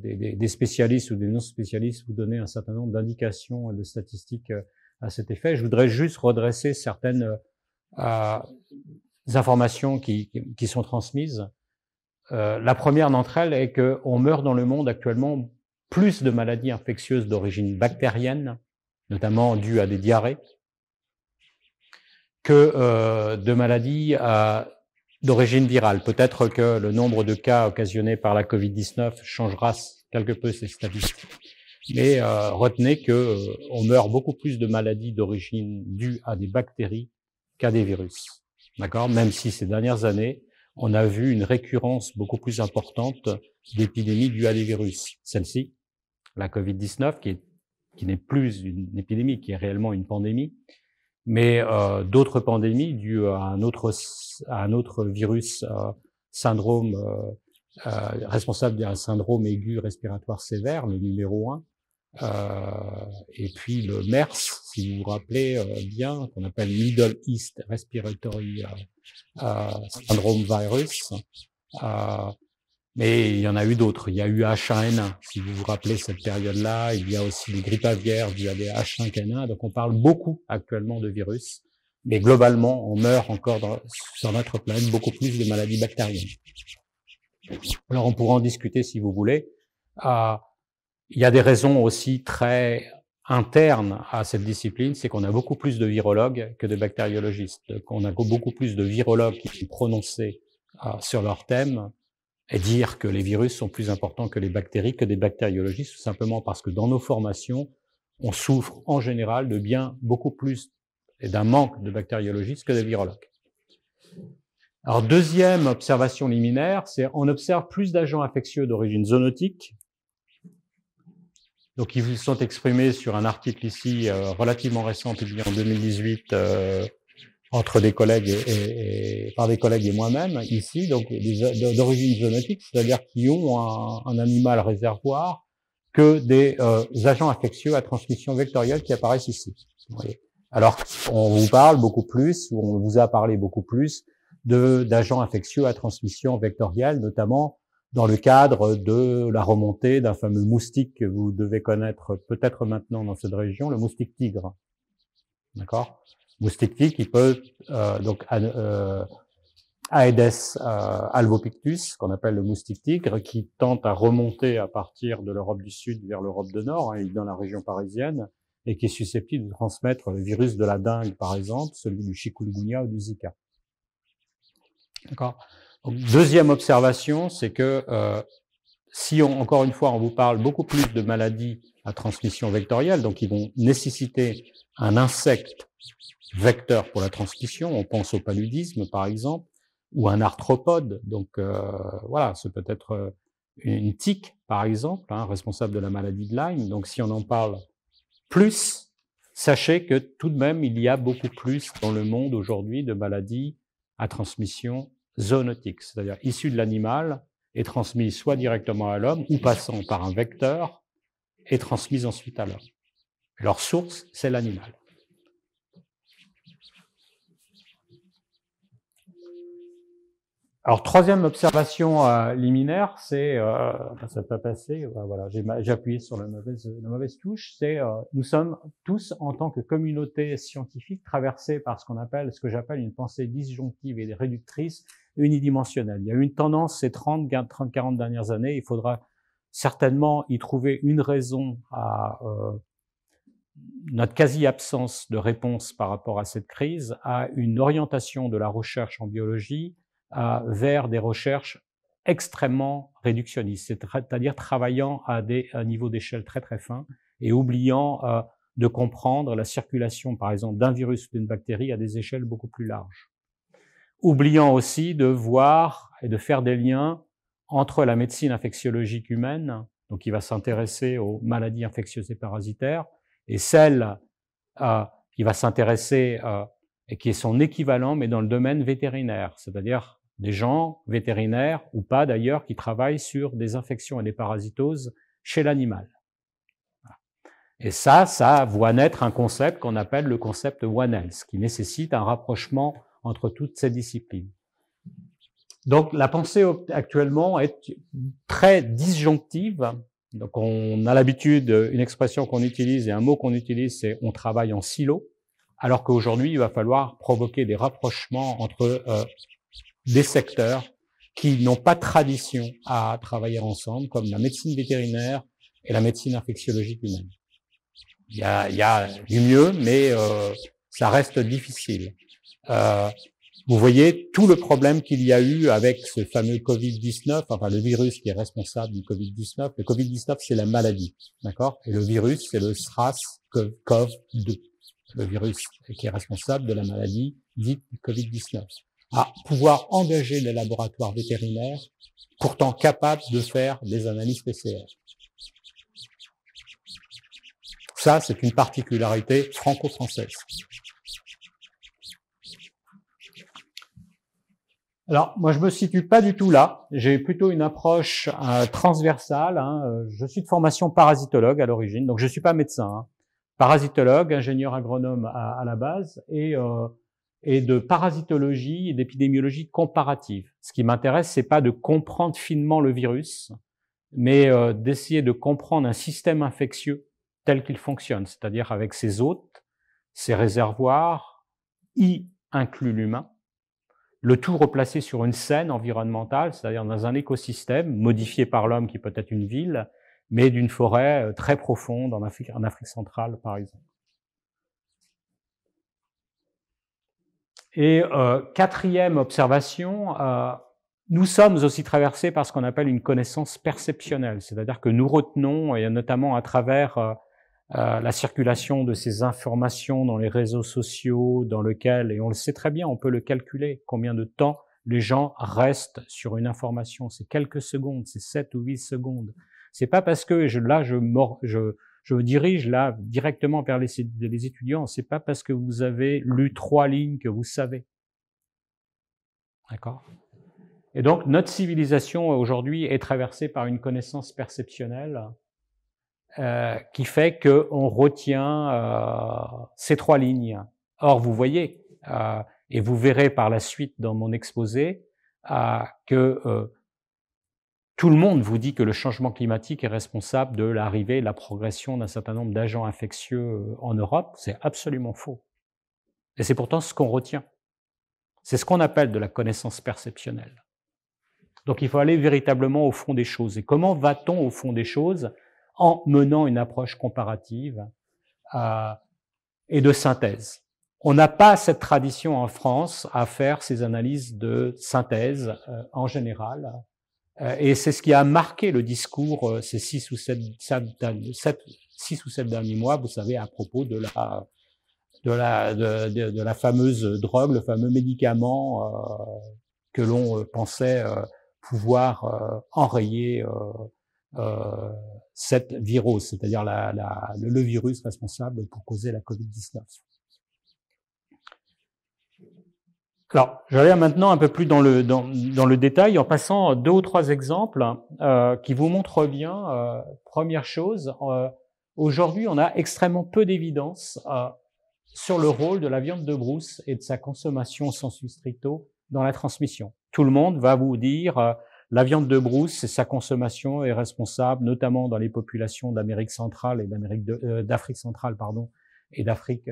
des, spécialistes ou des non-spécialistes vous donner un certain nombre d'indications et de statistiques à cet effet. Je voudrais juste redresser certaines informations qui, sont transmises. la première d'entre elles est qu'on meurt dans le monde actuellement plus de maladies infectieuses d'origine bactérienne, notamment dues à des diarrhées, que euh, de maladies euh, d'origine virale. Peut-être que le nombre de cas occasionnés par la Covid-19 changera quelque peu ces statistiques. Mais euh, retenez que euh, on meurt beaucoup plus de maladies d'origine dues à des bactéries qu'à des virus. D'accord? Même si ces dernières années, on a vu une récurrence beaucoup plus importante d'épidémies dues à des virus. Celle-ci, la Covid-19, qui, qui n'est plus une épidémie, qui est réellement une pandémie, mais euh, d'autres pandémies dues à un autre, à un autre virus, euh, syndrome euh, responsable d'un syndrome aigu respiratoire sévère, le numéro 1, euh, et puis le MERS, si vous vous rappelez euh, bien, qu'on appelle Middle East Respiratory Syndrome Virus. Mais il y en a eu d'autres. Il y a eu H1N1, si vous vous rappelez cette période-là. Il y a aussi des grippes aviaires dues à des H5N1. Donc on parle beaucoup actuellement de virus. Mais globalement, on meurt encore sur notre planète beaucoup plus de maladies bactériennes. Alors on pourra en discuter si vous voulez. Euh, il y a des raisons aussi très internes à cette discipline, c'est qu'on a beaucoup plus de virologues que de bactériologistes. On a beaucoup plus de virologues qui prononcés euh, sur leur thème et dire que les virus sont plus importants que les bactéries, que des bactériologistes, tout simplement parce que dans nos formations, on souffre en général de bien beaucoup plus et d'un manque de bactériologistes que de virologues. Alors, deuxième observation liminaire, c'est on observe plus d'agents infectieux d'origine zoonotique. Donc, ils sont exprimés sur un article ici euh, relativement récent publié en 2018 entre des collègues et, par des collègues et moi-même ici, donc d'origine zoonotique, c'est-à-dire qui ont un, un, animal réservoir, que des euh, agents infectieux à transmission vectorielle qui apparaissent ici. Alors, on vous parle beaucoup plus, ou on vous a parlé beaucoup plus d'agents infectieux à transmission vectorielle, notamment dans le cadre de la remontée d'un fameux moustique que vous devez connaître peut-être maintenant dans cette région, le moustique tigre. D'accord? Moustique qui peut euh, donc euh, Aedes euh, albopictus, qu'on appelle le moustique tigre, qui tente à remonter à partir de l'Europe du Sud vers l'Europe du Nord, hein, dans la région parisienne, et qui est susceptible de transmettre le virus de la dengue, par exemple, celui du chikungunya ou du Zika. D'accord. Deuxième observation, c'est que euh, si on, encore une fois, on vous parle beaucoup plus de maladies à transmission vectorielle, donc qui vont nécessiter un insecte vecteur pour la transmission. On pense au paludisme, par exemple, ou un arthropode. Donc euh, voilà, ce peut être euh, une tique, par exemple, hein, responsable de la maladie de Lyme. Donc si on en parle plus, sachez que tout de même, il y a beaucoup plus dans le monde aujourd'hui de maladies à transmission zoonotique, c'est-à-dire issues de l'animal et transmises soit directement à l'homme ou passant par un vecteur et transmises ensuite à l'homme. Leur source, c'est l'animal. Alors troisième observation euh, liminaire, c'est euh, ça peut passer. Voilà, j'ai appuyé sur la mauvaise, la mauvaise touche. C'est euh, nous sommes tous en tant que communauté scientifique traversés par ce qu'on appelle, ce que j'appelle une pensée disjonctive et réductrice unidimensionnelle. Il y a eu une tendance ces 30, 30, 40 dernières années. Il faudra certainement y trouver une raison à euh, notre quasi-absence de réponse par rapport à cette crise, à une orientation de la recherche en biologie vers des recherches extrêmement réductionnistes, c'est-à-dire travaillant à des à un niveau d'échelle très très fin et oubliant euh, de comprendre la circulation, par exemple, d'un virus ou d'une bactérie à des échelles beaucoup plus larges. Oubliant aussi de voir et de faire des liens entre la médecine infectiologique humaine, donc qui va s'intéresser aux maladies infectieuses et parasitaires, et celle euh, qui va s'intéresser euh, et qui est son équivalent, mais dans le domaine vétérinaire, c'est-à-dire des gens vétérinaires ou pas d'ailleurs qui travaillent sur des infections et des parasitoses chez l'animal. Et ça, ça voit naître un concept qu'on appelle le concept One Health, qui nécessite un rapprochement entre toutes ces disciplines. Donc la pensée actuellement est très disjonctive. Donc on a l'habitude, une expression qu'on utilise et un mot qu'on utilise, c'est on travaille en silo, alors qu'aujourd'hui il va falloir provoquer des rapprochements entre euh, des secteurs qui n'ont pas tradition à travailler ensemble, comme la médecine vétérinaire et la médecine infectiologique humaine. Il y a, il y a du mieux, mais euh, ça reste difficile. Euh, vous voyez tout le problème qu'il y a eu avec ce fameux Covid-19, enfin le virus qui est responsable du Covid-19. Le Covid-19, c'est la maladie, d'accord? Et le virus, c'est le SRAS-CoV-2, le virus qui est responsable de la maladie dite Covid-19. À pouvoir engager les laboratoires vétérinaires, pourtant capables de faire des analyses PCR. Ça, c'est une particularité franco-française. Alors, moi, je me situe pas du tout là. J'ai plutôt une approche euh, transversale. Hein. Je suis de formation parasitologue à l'origine, donc je suis pas médecin. Hein. Parasitologue, ingénieur agronome à, la base, et, euh, et de parasitologie et d'épidémiologie comparative. Ce qui m'intéresse, c'est pas de comprendre finement le virus, mais euh, d'essayer de comprendre un système infectieux tel qu'il fonctionne, c'est-à-dire avec ses hôtes, ses réservoirs, y inclut l'humain, le tout replacé sur une scène environnementale, c'est-à-dire dans un écosystème modifié par l'homme qui peut être une ville, mais d'une forêt euh, très profonde en Afrique, en Afrique centrale, par exemple. Et euh, quatrième observation, euh, nous sommes aussi traversés par ce qu'on appelle une connaissance perceptionnelle, c'est-à-dire que nous retenons, et notamment à travers euh, euh, la circulation de ces informations dans les réseaux sociaux, dans lequel, et on le sait très bien, on peut le calculer, combien de temps les gens restent sur une information. C'est quelques secondes, c'est 7 ou 8 secondes. C'est pas parce que je, là, je, je, je me dirige là directement vers les, les étudiants, c'est pas parce que vous avez lu trois lignes que vous savez. D'accord? Et donc, notre civilisation aujourd'hui est traversée par une connaissance perceptionnelle euh, qui fait qu'on retient euh, ces trois lignes. Or, vous voyez, euh, et vous verrez par la suite dans mon exposé, que tout le monde vous dit que le changement climatique est responsable de l'arrivée, de la progression d'un certain nombre d'agents infectieux en Europe. C'est absolument faux. Et c'est pourtant ce qu'on retient. C'est ce qu'on appelle de la connaissance perceptionnelle. Donc il faut aller véritablement au fond des choses. Et comment va-t-on au fond des choses en menant une approche comparative euh, et de synthèse? On n'a pas cette tradition en France à faire ces analyses de synthèse euh, en général, euh, et c'est ce qui a marqué le discours euh, ces six ou sept, sept, six ou sept derniers mois, vous savez, à propos de la de la de, la fameuse drogue, le fameux médicament que l'on pensait pouvoir enrayer euh, cette virus, c'est-à-dire la, la, le, virus responsable pour causer la Covid-19. Alors, j'allais maintenant un peu plus dans le, dans, dans, le détail en passant deux ou trois exemples euh, qui vous montrent bien. Euh, première chose, euh, aujourd'hui, on a extrêmement peu d'évidence euh, sur le rôle de la viande de brousse et de sa consommation sensu stricto dans la transmission. Tout le monde va vous dire euh, la viande de brousse, sa consommation est responsable, notamment dans les populations d'Amérique centrale et euh, d'Afrique centrale, pardon, et d'Afrique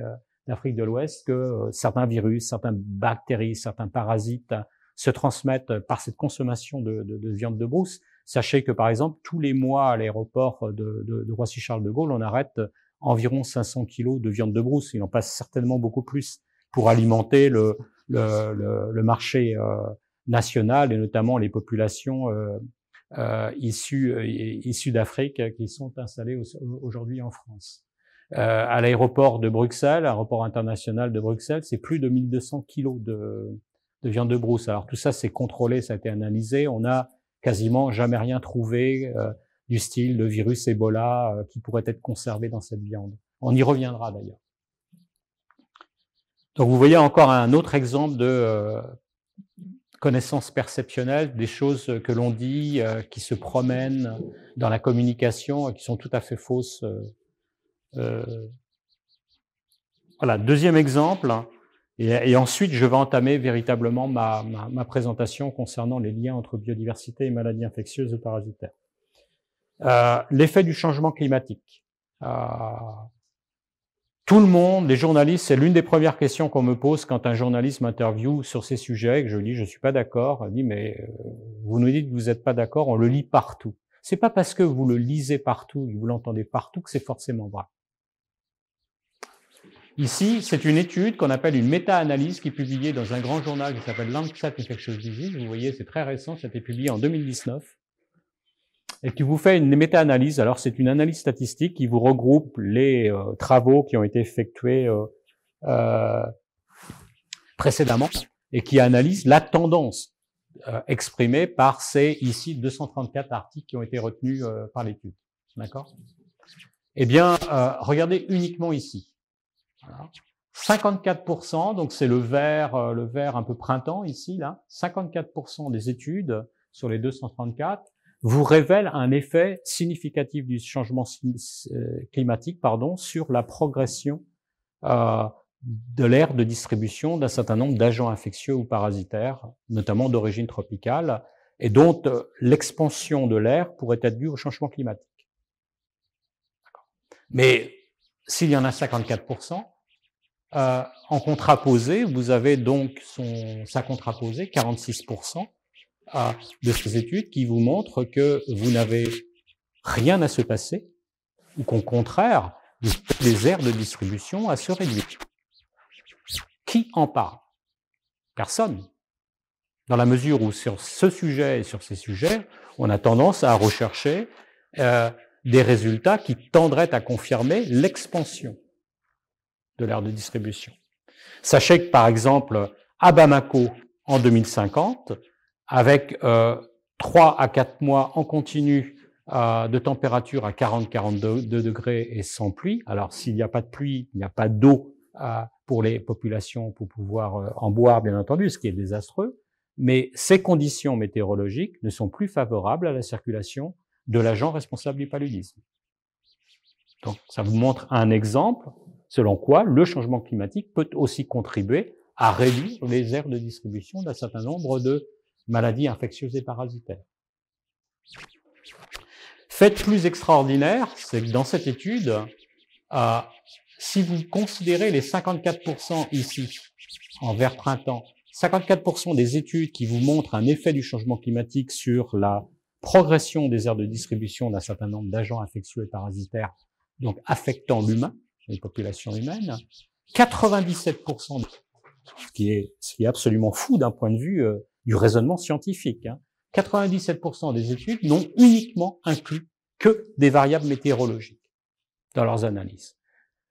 d'Afrique de l'Ouest, que euh, certains virus, certaines bactéries, certains parasites se transmettent par cette consommation de, de, de, viande de brousse. Sachez que par exemple, tous les mois à l'aéroport de, de Roissy-Charles de Gaulle, on arrête environ 500 kilos de viande de brousse. Il en passe certainement beaucoup plus pour alimenter le, le, le, marché nationales et notamment les populations euh, euh, issues, euh, issues d'Afrique qui sont installées aujourd'hui en France. Euh, à l'aéroport de Bruxelles, aéroport international de Bruxelles, c'est plus de 1200 kilos de, de viande de brousse. Alors tout ça, c'est contrôlé, ça a été analysé. On a quasiment jamais rien trouvé euh, du style de virus Ebola euh, qui pourrait être conservé dans cette viande. On y reviendra d'ailleurs. Donc vous voyez encore un autre exemple de connaissances perceptionnelles, des choses que l'on dit, euh, qui se promènent dans la communication, et qui sont tout à fait fausses. Euh. Voilà, deuxième exemple, Et, ensuite, je vais entamer véritablement ma, présentation concernant les liens entre biodiversité et maladies infectieuses ou parasitaires. Euh, L'effet du changement climatique. Euh, tout le monde, les journalistes, c'est l'une des premières questions qu'on me pose quand un journaliste m'interviewe sur ces sujets, que je dis je suis pas d'accord. Dit mais vous nous dites que vous n'êtes pas d'accord, on le lit partout. C'est pas parce que vous le lisez partout, que vous l'entendez partout, que c'est forcément vrai. Ici, c'est une étude qu'on appelle une méta-analyse qui est publiée dans un grand journal qui s'appelle Lancet Infectious Disease. Vous voyez, c'est très récent, ça a été publié en 2019. Et qui vous fait une méta-analyse. Alors, c'est une analyse statistique qui vous regroupe les euh, travaux qui ont été effectués euh, euh, précédemment et qui analyse la tendance euh, exprimée par ces ici 234 articles qui ont été retenus par l'étude. D'accord? Eh bien, regardez uniquement ici. 54%, donc c'est le vert, euh, le vert un peu printemps ici, là, 54% des études sur les 234 vous révèlent un effet significatif du changement euh, climatique pardon, sur la progression euh, de l'aire de distribution d'un certain nombre d'agents infectieux ou parasitaires, notamment d'origine tropicale, et dont l'expansion de l'air pourrait être due au changement climatique. Mais s'il y en a 54%, euh, en contraposé, vous avez donc son, sa contraposée, 46% euh, de ces études qui vous montrent que vous n'avez rien à se passer, ou qu'au contraire, les aires de distribution à se réduire. Qui en parle? Personne. Dans la mesure où sur ce sujet et sur ces sujets, on a tendance à rechercher euh, des résultats qui tendraient à confirmer l'expansion de l'aire de distribution. Sachez que, par exemple, à Bamako, en 2050, avec euh, 3 à 4 mois en continu euh, de température à 40-42 degrés et sans pluie, alors s'il n'y a pas de pluie, il n'y a pas d'eau euh, pour les populations pour pouvoir euh, en boire, bien entendu, ce qui est désastreux, mais ces conditions météorologiques ne sont plus favorables à la circulation de l'agent responsable du paludisme. Donc, ça vous montre un exemple selon quoi le changement climatique peut aussi contribuer à réduire les aires de distribution d'un certain nombre de maladies infectieuses et parasitaires. Fait plus extraordinaire, c'est que dans cette étude, euh, si vous considérez les 54% ici, en vert printemps, 54% des études qui vous montrent un effet du changement climatique sur la progression des aires de distribution d'un certain nombre d'agents infectieux et parasitaires, donc affectant l'humain, les populations humaines, 97%, ce qui est, ce qui est absolument fou d'un point de vue euh, du raisonnement scientifique, hein, 97% des études n'ont uniquement inclus que des variables météorologiques dans leurs analyses.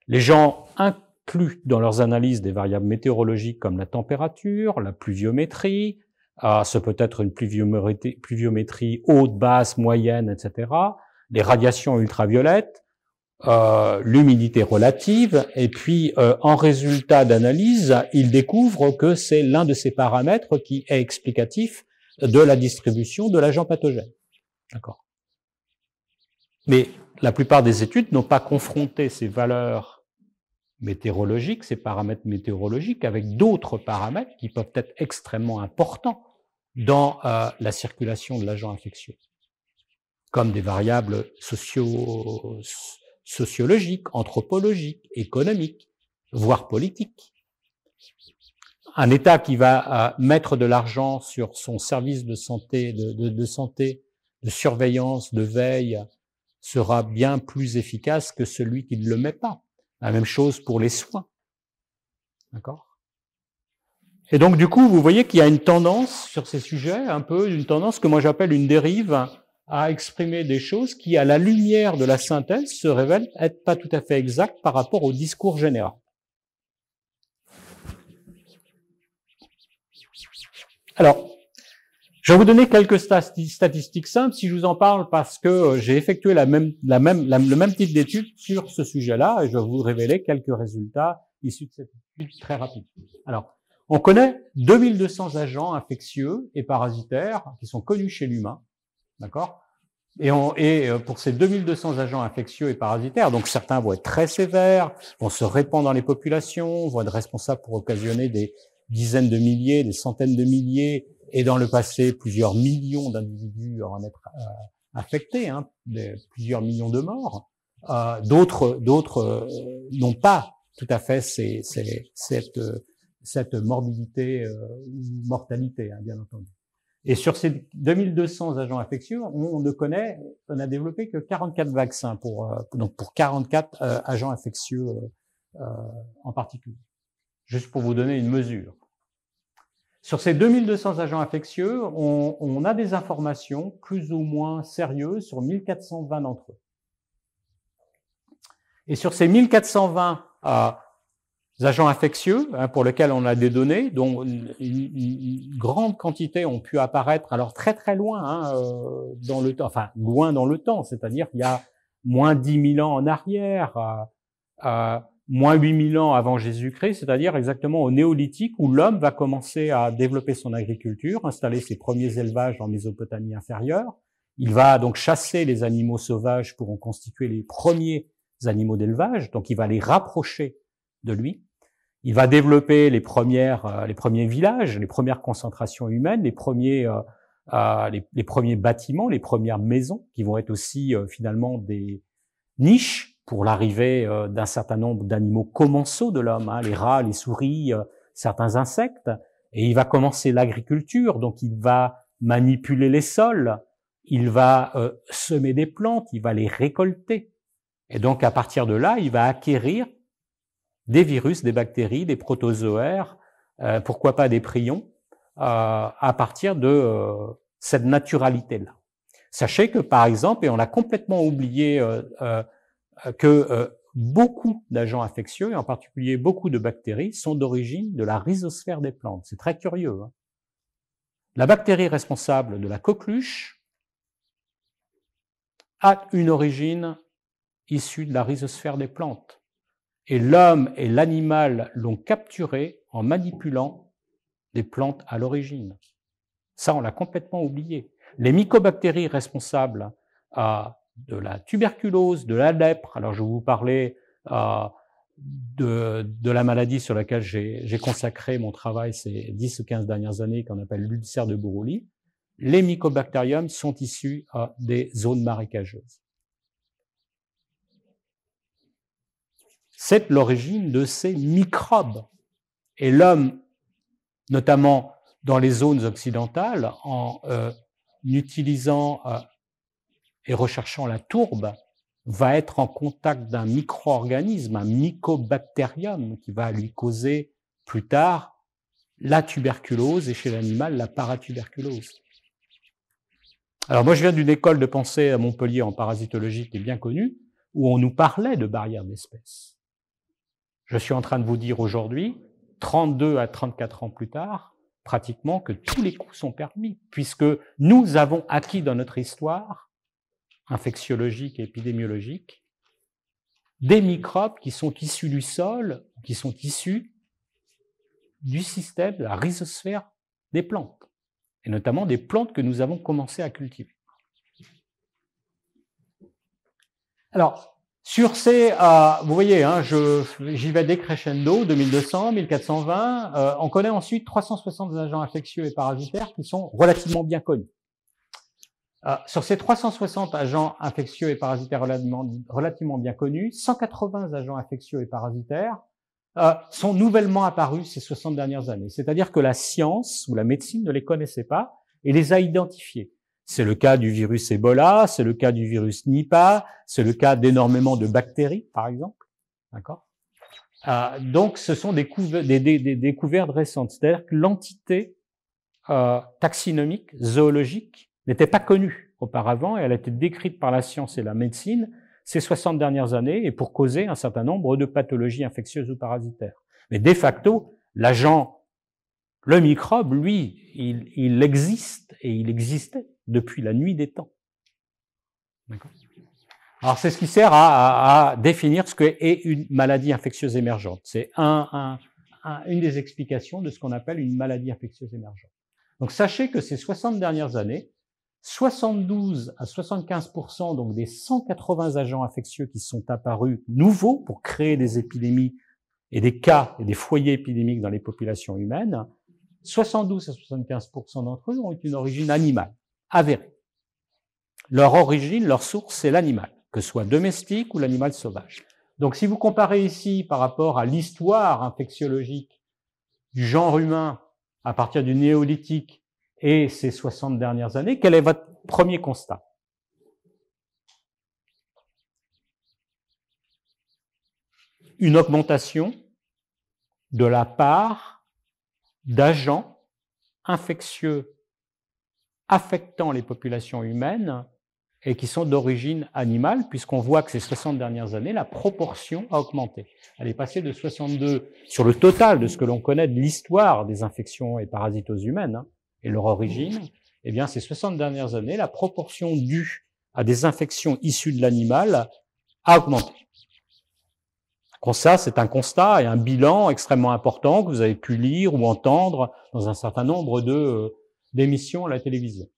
Les gens incluent dans leurs analyses des variables météorologiques comme la température, la pluviométrie, ah, ce peut être une pluviométrie, pluviométrie haute, basse, moyenne, etc., les radiations ultraviolettes, euh, l'humidité relative, et puis euh, en résultat d'analyse, il découvre que c'est l'un de ces paramètres qui est explicatif de la distribution de l'agent pathogène. D'accord. Mais la plupart des études n'ont pas confronté ces valeurs météorologiques, ces paramètres météorologiques, avec d'autres paramètres qui peuvent être extrêmement importants dans euh, la circulation de l'agent infectieux, comme des variables socio sociologique, anthropologique, économique, voire politique. Un État qui va euh, mettre de l'argent sur son service de santé, de, de, santé, de surveillance, de veille, sera bien plus efficace que celui qui ne le met pas. La même chose pour les soins. D'accord? Et donc, du coup, vous voyez qu'il y a une tendance sur ces sujets, un peu une tendance que moi j'appelle une dérive à exprimer des choses qui, à la lumière de la synthèse, se révèlent être pas tout à fait exactes par rapport au discours général. Alors, je vais vous donner quelques statistiques simples si je vous en parle parce que euh, j'ai effectué la même, la même, le même type d'étude sur ce sujet-là et je vais vous révéler quelques résultats issus de cette étude très rapide. Alors, on connaît 2200 agents infectieux et parasitaires qui sont connus chez l'humain D'accord? Et, on, et euh, pour ces 2200 agents infectieux et parasitaires, donc certains vont être très sévères, vont se répandre dans les populations, vont être responsables pour occasionner des dizaines de milliers, des centaines de milliers, et dans le passé, plusieurs millions d'individus en être euh, affectés, hein, plusieurs millions de morts. Euh, d'autres, d'autres euh, n'ont pas tout à fait ces, ces, cette, cette morbidité ou mortalité, hein, bien entendu. Et sur ces 2200 agents infectieux, on, ne connaît, on a développé que 44 vaccins pour donc pour 44 agents infectieux en particulier. Juste pour vous donner une mesure. Sur ces 2200 agents infectieux, on, on, a des informations plus ou moins sérieuses sur 1420 d'entre eux. Et sur ces 1420 euh, agents infectieux, hein, pour lesquels on a des données, dont une, une, grande quantité ont pu apparaître, alors très très loin hein, euh, dans le temps, enfin loin dans le temps, c'est-à-dire il y a moins 10 000 ans en arrière, euh, euh moins 8000 ans avant Jésus-Christ, c'est-à-dire exactement au néolithique où l'homme va commencer à développer son agriculture, installer ses premiers élevages en Mésopotamie inférieure. Il va donc chasser les animaux sauvages pour en constituer les premiers animaux d'élevage, donc il va les rapprocher de lui. Il va développer les premières, euh, les premiers villages, les premières concentrations humaines, les premiers, euh, euh les, les, premiers bâtiments, les premières maisons, qui vont être aussi finalement des niches pour l'arrivée d'un certain nombre d'animaux commensaux de l'homme, hein, les rats, les souris, certains insectes, et il va commencer l'agriculture, donc il va manipuler les sols, il va euh, semer des plantes, il va les récolter, et donc à partir de là, il va acquérir des virus, des bactéries, des protozoaires, pourquoi pas des prions, à partir de cette naturalité-là. Sachez que par exemple, et on l'a complètement oublié euh, que euh, beaucoup d'agents infectieux, et en particulier beaucoup de bactéries, sont d'origine de la rhizosphère des plantes. C'est très curieux. Hein la bactérie responsable de la coqueluche a une origine issue de la rhizosphère des plantes. Et l'homme et l'animal l'ont capturée en manipulant des plantes à l'origine. Ça, on l'a complètement oublié. Les mycobactéries responsables à de la tuberculose, de la lèpre. Alors je vais vous parler euh, de, de, la maladie sur laquelle j'ai consacré mon travail ces 10 ou 15 dernières années, qu'on appelle l'ulcère de Buruli. Les mycobactériums sont issus euh, des zones marécageuses. C'est l'origine de ces microbes. Et l'homme, notamment dans les zones occidentales, en euh, utilisant euh, et recherchant la tourbe va être en contact d'un micro-organisme, un mycobactérium, qui va lui causer plus tard la tuberculose et chez l'animal la paratuberculose. Alors moi je viens d'une école de pensée à Montpellier en parasitologie qui est bien connue, où on nous parlait de barrières d'espèces. Je suis en train de vous dire aujourd'hui, 32 à 34 ans plus tard, pratiquement que tous les coups sont permis, puisque nous avons acquis dans notre histoire infectiologiques et épidémiologiques, des microbes qui sont issus du sol, qui sont issus du système de la rhizosphère des plantes, et notamment des plantes que nous avons commencé à cultiver. Alors, sur ces, euh, vous voyez, hein, j'y vais décrescendo, 2200, 1420. Euh, on connaît ensuite 360 agents infectieux et parasitaires qui sont relativement bien connus. Euh, sur ces 360 agents infectieux et parasitaires relativement, bien connus, 180 agents infectieux et parasitaires euh, sont nouvellement apparus ces 60 dernières années. C'est-à-dire que la science ou la médecine ne les connaissait pas et les a identifiés. C'est le cas du virus Ebola, c'est le cas du virus Nipah, c'est le cas d'énormément de bactéries, par exemple. D'accord? Euh, Donc, ce sont des, découvertes récentes. C'est-à-dire que l'entité euh, taxinomique, zoologique, n'était pas connue auparavant et elle a été décrite par la science et la médecine ces 60 dernières années et pour causer un certain nombre de pathologies infectieuses ou parasitaires. Mais de facto, l'agent, le microbe, lui, il, il, existe et il existait depuis la nuit des temps. Alors c'est ce qui sert à, à, définir ce qu'est une maladie infectieuse émergente. C'est un, un, une des explications de ce qu'on appelle une maladie infectieuse émergente. Donc sachez que ces 60 dernières années, 72 à 75% donc des 180 agents infectieux qui sont apparus nouveaux pour créer des épidémies et des cas et des foyers épidémiques dans les populations humaines, 72 à 75% d'entre eux ont une origine animale, avérée. Leur origine, leur source, c'est l'animal, que ce soit domestique ou l'animal sauvage. Donc si vous comparez ici par rapport à l'histoire infectiologique du genre humain à partir du néolithique et ces 60 dernières années, quel est votre premier constat? Une augmentation de la part d'agents infectieux affectant les populations humaines et qui sont d'origine animale, puisqu'on voit que ces 60 dernières années, la proportion a augmenté. Elle est passée de 62 sur le total de ce que l'on connaît de l'histoire des infections et parasitoses humaines, hein, et leur origine, eh bien, ces 60 dernières années, la proportion due à des infections issues de l'animal a augmenté. Donc ça, c'est un constat et un bilan extrêmement important que vous avez pu lire ou entendre dans un certain nombre de euh, d'émissions à la télévision.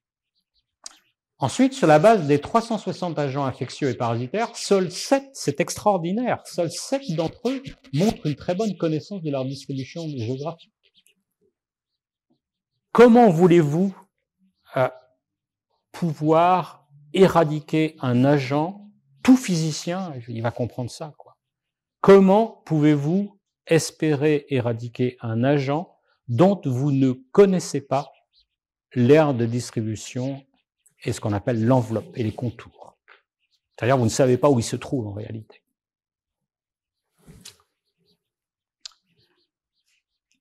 Ensuite, sur la base des 360 agents infectieux et parasitaires, seuls 7, c'est extraordinaire, seuls 7 d'entre eux montrent une très bonne connaissance de leur distribution géographique. Comment voulez-vous euh, pouvoir éradiquer un agent, tout physicien, il va comprendre ça, quoi. Comment pouvez-vous espérer éradiquer un agent dont vous ne connaissez pas l'aire de distribution et ce qu'on appelle l'enveloppe et les contours C'est-à-dire, vous ne savez pas où il se trouve en réalité.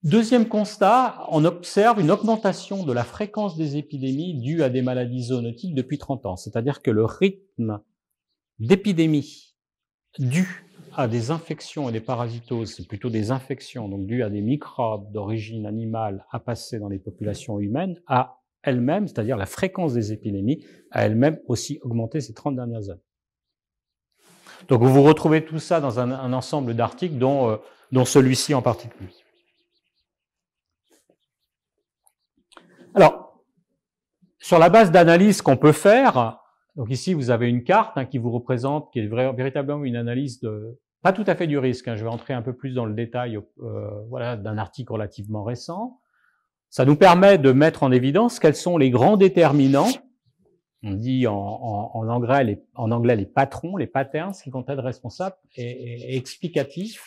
Deuxième constat, on observe une augmentation de la fréquence des épidémies dues à des maladies zoonotiques depuis 30 ans. C'est-à-dire que le rythme d'épidémie dû à des infections et des parasitoses, c'est plutôt des infections, donc dues à des microbes d'origine animale à passer dans les populations humaines, a elle-même, c'est-à-dire la fréquence des épidémies, a elle-même aussi augmenté ces 30 dernières années. Donc vous retrouvez tout ça dans un, ensemble d'articles, dont, euh, dont celui-ci en particulier. Alors, sur la base d'analyse qu'on peut faire, donc ici vous avez une carte hein, qui vous représente, qui est véritablement une analyse de, pas tout à fait du risque. Hein, je vais entrer un peu plus dans le détail, euh, voilà, d'un article relativement récent. Ça nous permet de mettre en évidence quels sont les grands déterminants. On dit en, anglais, les, en anglais les patrons, les patterns qui vont être responsables et, explicatifs.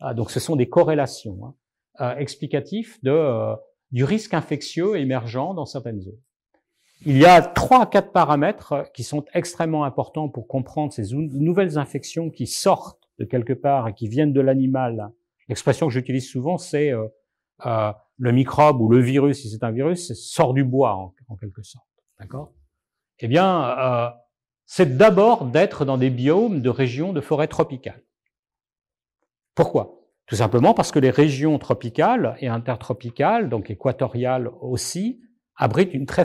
Ah, donc ce sont des corrélations hein, euh, explicatifs de euh, du risque infectieux émergent dans certaines zones. Il y a trois à quatre paramètres qui sont extrêmement importants pour comprendre ces nouvelles infections qui sortent de quelque part et qui viennent de l'animal. L'expression que j'utilise souvent, c'est euh, euh, le microbe ou le virus, si c'est un virus, sort du bois en, quelque sorte. D'accord? Eh bien, euh, c'est d'abord d'être dans des biomes de régions de forêt tropicales. Pourquoi? Tout simplement parce que les régions tropicales et intertropicales, donc équatoriales aussi, abritent une très,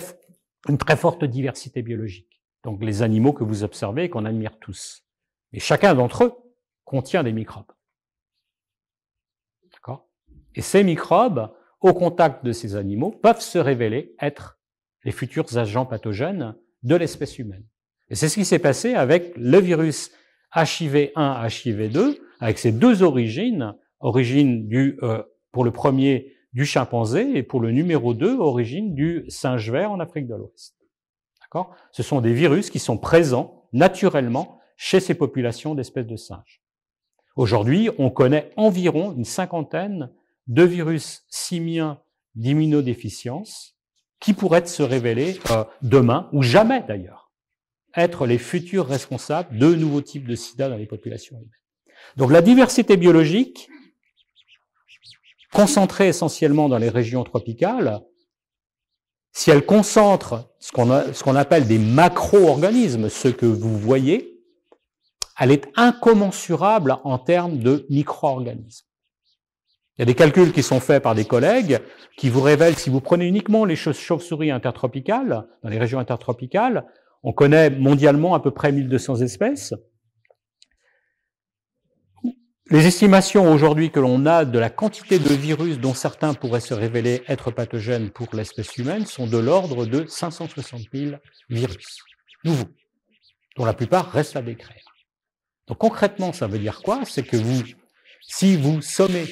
une très forte diversité biologique. Donc les animaux que vous observez et qu'on admire tous. Et chacun d'entre eux contient des microbes. D'accord? Et ces microbes, au contact de ces animaux, peuvent se révéler être les futurs agents pathogènes de l'espèce humaine. Et c'est ce qui s'est passé avec le virus HIV1, HIV2, avec ces deux origines origine du, euh, pour le premier du chimpanzé et pour le numéro 2, origine du singe vert en Afrique de l'Ouest. D'accord? Ce sont des virus qui sont présents naturellement chez ces populations d'espèces de singes. Aujourd'hui, on connaît environ une cinquantaine de virus simiens d'immunodéficience qui pourraient se révéler euh, demain, ou jamais d'ailleurs, être les futurs responsables de nouveaux types de sida dans les populations humaines. Donc la diversité biologique concentrée essentiellement dans les régions tropicales, si elle concentre ce qu'on appelle des macro-organismes, ce que vous voyez, elle est incommensurable en termes de micro-organismes. Il y a des calculs qui sont faits par des collègues qui vous révèlent, si vous prenez uniquement les chauves-souris intertropicales, dans les régions intertropicales, on connaît mondialement à peu près 1200 espèces. les estimations aujourd'hui que l'on a de la quantité de virus dont certains pourraient se révéler être pathogènes pour l'espèce humaine sont de l'ordre de 560 000 virus nouveaux, dont la plupart restent à décrire. Donc concrètement, ça veut dire quoi? C'est que vous, si vous sommez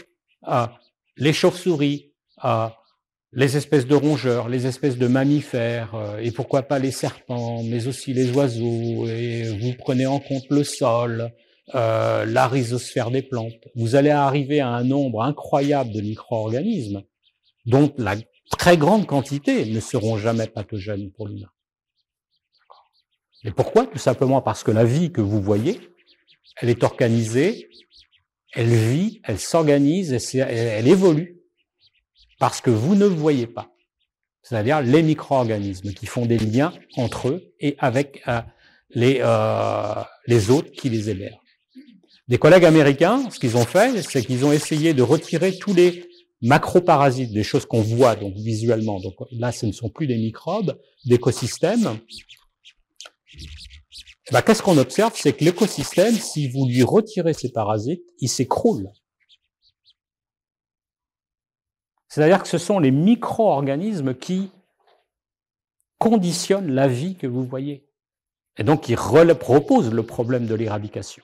à les chauves-souris, à les espèces de rongeurs, les espèces de mammifères, euh, et pourquoi pas les serpents, mais aussi les oiseaux, et vous prenez en compte le sol, euh, la rhizosphère des plantes, vous allez arriver à un nombre incroyable de micro-organismes dont la très grande quantité ne seront jamais pathogènes pour l'humain. Et pourquoi? Tout simplement parce que la vie que vous voyez, elle est organisée, elle vit, elle s'organise, elle, évolue, parce que vous ne voyez pas. C'est-à-dire les micro-organismes qui font des liens entre eux et avec euh, les, euh, les autres qui les hébergent. Des collègues américains, ce qu'ils ont fait, c'est qu'ils ont essayé de retirer tous les macroparasites, des choses qu'on voit donc visuellement. Donc là, ce ne sont plus des microbes, d'écosystèmes. Bah, Qu'est-ce qu'on observe C'est que l'écosystème, si vous lui retirez ces parasites, il s'écroule. C'est-à-dire que ce sont les micro-organismes qui conditionnent la vie que vous voyez. Et donc, ils proposent le problème de l'éradication.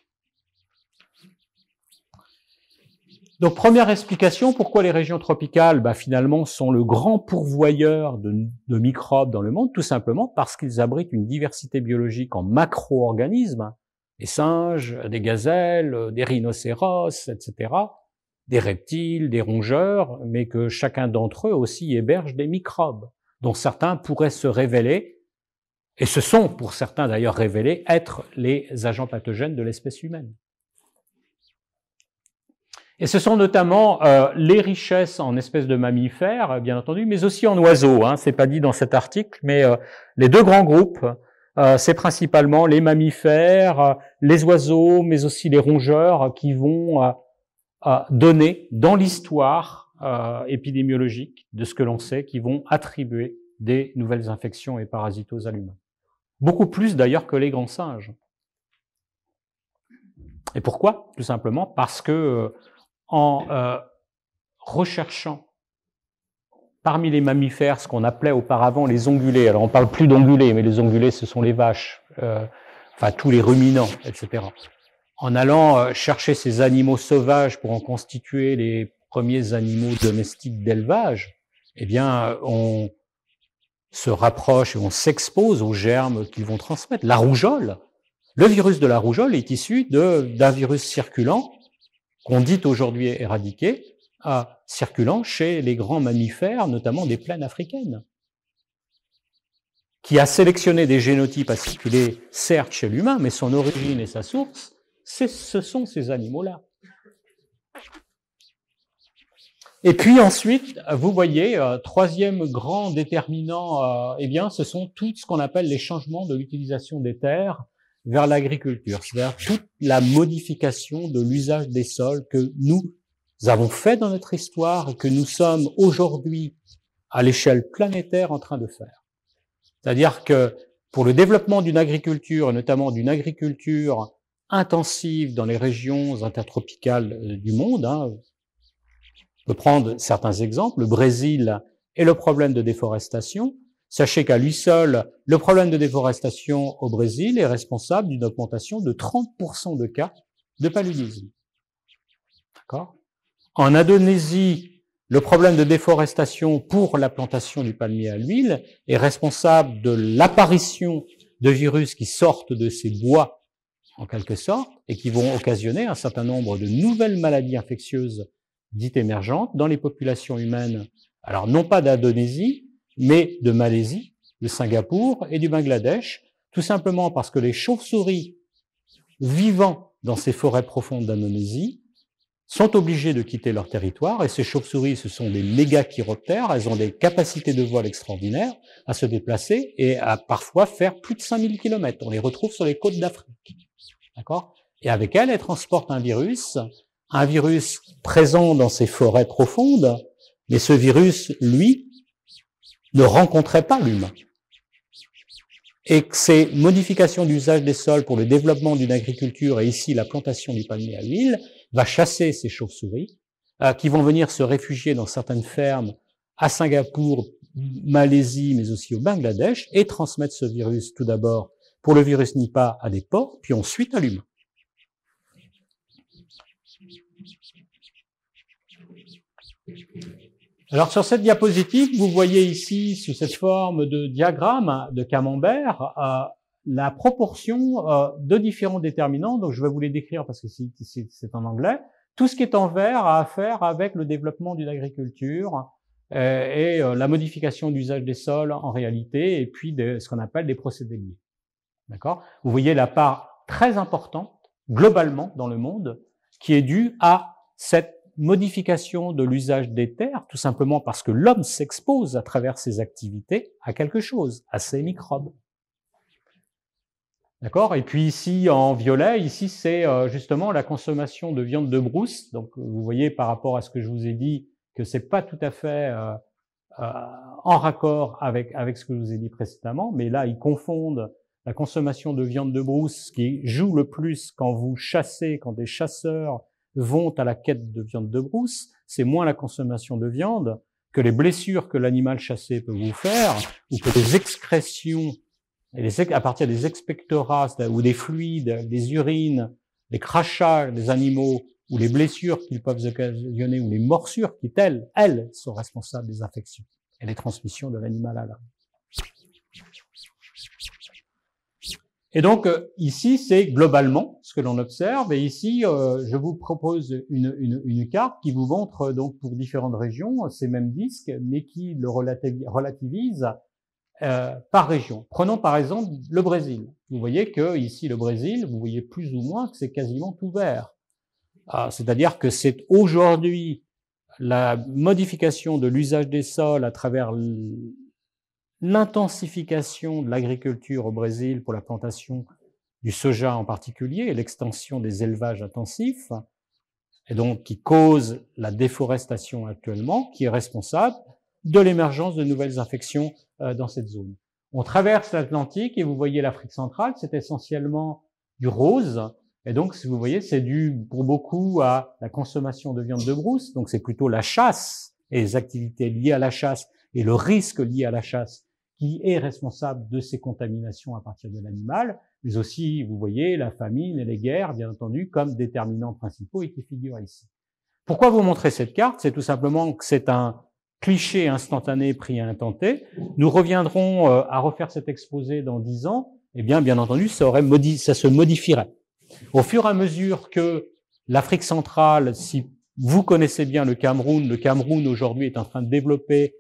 Donc première explication, pourquoi les régions tropicales, bah, finalement, sont le grand pourvoyeur de, microbes dans le monde, tout simplement parce qu'ils abritent une diversité biologique en macro-organismes, des singes, des gazelles, des rhinocéros, etc., des reptiles, des rongeurs, mais que chacun d'entre eux aussi héberge des microbes, dont certains pourraient se révéler, et ce sont pour certains d'ailleurs révélés, être les agents pathogènes de l'espèce humaine. Et ce sont notamment euh, les richesses en espèces de mammifères, bien entendu, mais aussi en oiseaux. Hein, c'est pas dit dans cet article, mais euh, les deux grands groupes, euh, c'est principalement les mammifères, les oiseaux, mais aussi les rongeurs qui vont donner dans l'histoire épidémiologique de ce que l'on sait, qui vont attribuer des nouvelles infections et parasitoses à l'humain. Beaucoup plus d'ailleurs que les grands singes. Et pourquoi? Tout simplement parce que en euh, recherchant parmi les mammifères ce qu'on appelait auparavant les ongulés. Alors on parle plus d'ongulés, mais les ongulés ce sont les vaches, euh, enfin tous les ruminants, etc. En allant euh, chercher ces animaux sauvages pour en constituer les premiers animaux domestiques d'élevage, eh bien on se rapproche et on s'expose aux germes qu'ils vont transmettre. La rougeole, le virus de la rougeole est issu d'un virus circulant qu'on dit aujourd'hui éradiqué, à, circulant chez les grands mammifères, notamment des plaines africaines, qui a sélectionné des génotypes à circuler, certes chez l'humain, mais son origine et sa source, ce sont ces animaux-là. Et puis ensuite, vous voyez, euh, troisième grand déterminant, euh, eh bien, ce sont tout ce qu'on appelle les changements de l'utilisation des terres vers l'agriculture, c'est-à-dire toute la modification de l'usage des sols que nous avons fait dans notre histoire et que nous sommes aujourd'hui à l'échelle planétaire en train de faire. C'est-à-dire que pour le développement d'une agriculture, notamment d'une agriculture intensive dans les régions intertropicales euh, du monde, hein, on peut prendre certains exemples, le Brésil et le problème de déforestation, Sachez qu'à lui seul, le problème de déforestation au Brésil est responsable d'une augmentation de 30% de cas de paludisme. D'accord? En Indonésie, le problème de déforestation pour la plantation du palmier à l'huile est responsable de l'apparition de virus qui sortent de ces bois, en quelque sorte, et qui vont occasionner un certain nombre de nouvelles maladies infectieuses dites émergentes dans les populations humaines. Alors non pas d'Indonésie, mais de Malaisie, de Singapour et du Bangladesh, tout simplement parce que les chauves-souris vivant dans ces forêts profondes d'Indonésie sont obligées de quitter leur territoire, et ces chauves-souris, ce sont des méga chiroptères, elles ont des capacités de vol extraordinaires à se déplacer et à parfois faire plus de 5000 km. On les retrouve sur les côtes d'Afrique. D'accord? Et avec elles, elles transportent un virus, un virus présent dans ces forêts profondes, mais ce virus, lui, ne rencontrait pas l'humain. et que ces modifications d'usage des sols pour le développement d'une agriculture et ici la plantation du palmier à huile va chasser ces chauves-souris euh, qui vont venir se réfugier dans certaines fermes à Singapour, Malaisie, mais aussi au Bangladesh et transmettre ce virus tout d'abord pour le virus Nipah à des porcs, puis ensuite à l'humain. Alors sur cette diapositive, vous voyez ici, sous cette forme de diagramme de camembert, euh, la proportion euh, de différents déterminants. Donc je vais vous les décrire parce que c'est en anglais. Tout ce qui est en vert a à faire avec le développement d'une agriculture euh, et la modification d'usage des sols en réalité, et puis de ce qu'on appelle des procédés liés. D'accord? Vous voyez la part très importante globalement dans le monde qui est due à cette modification de l'usage des terres, tout simplement parce que l'homme s'expose à travers ses activités à quelque chose, à ces microbes. D'accord? Et puis ici, en violet, ici, c'est euh, justement la consommation de viande de brousse. Donc, vous voyez par rapport à ce que je vous ai dit que c'est pas tout à fait euh, euh, en raccord avec, avec ce que je vous ai dit précédemment, mais là, ils confondent la consommation de viande de brousse, qui joue le plus quand vous chassez, quand des chasseurs vont à la quête de viande de brousse, c'est moins la consommation de viande que les blessures que l'animal chassé peut vous faire, ou que les excrétions, à partir des expectorats ou des fluides, des urines, les crachats des animaux, ou les blessures qu'ils peuvent occasionner, ou les morsures qui, elles, elles, sont responsables des infections et des transmissions de l'animal à l'homme. Et donc euh, ici, c'est globalement ce que l'on observe. Et ici, euh, je vous propose une, une, une, carte qui vous montre euh, donc pour différentes régions ces mêmes disques, mais qui le relativise par région. Prenons par exemple le Brésil. Vous voyez que ici, le Brésil, vous voyez plus ou moins que c'est quasiment tout vert. Ah, c'est-à-dire que c'est aujourd'hui la modification de l'usage des sols à travers l'intensification de l'agriculture au Brésil pour la plantation du soja en particulier et l'extension des élevages intensifs, et donc qui cause la déforestation actuellement, qui est responsable de l'émergence de nouvelles infections euh, dans cette zone. On traverse l'Atlantique et vous voyez l'Afrique centrale, c'est essentiellement du rose. Et donc, si vous voyez, c'est dû pour beaucoup à la consommation de viande de brousse. Donc, c'est plutôt la chasse et les activités liées à la chasse et le risque lié à la chasse qui est responsable de ces contaminations à partir de l'animal, mais aussi, vous voyez, la famine et les guerres, bien entendu, comme déterminants principaux et qui figurent ici. Pourquoi vous montrer cette carte? C'est tout simplement que c'est un cliché instantané pris à un tenté. Nous reviendrons euh, à refaire cet exposé dans dix ans. Eh bien, bien entendu, ça, aurait ça se modifierait. Au fur et à mesure que l'Afrique centrale, si vous connaissez bien le Cameroun, le Cameroun aujourd'hui est en train de développer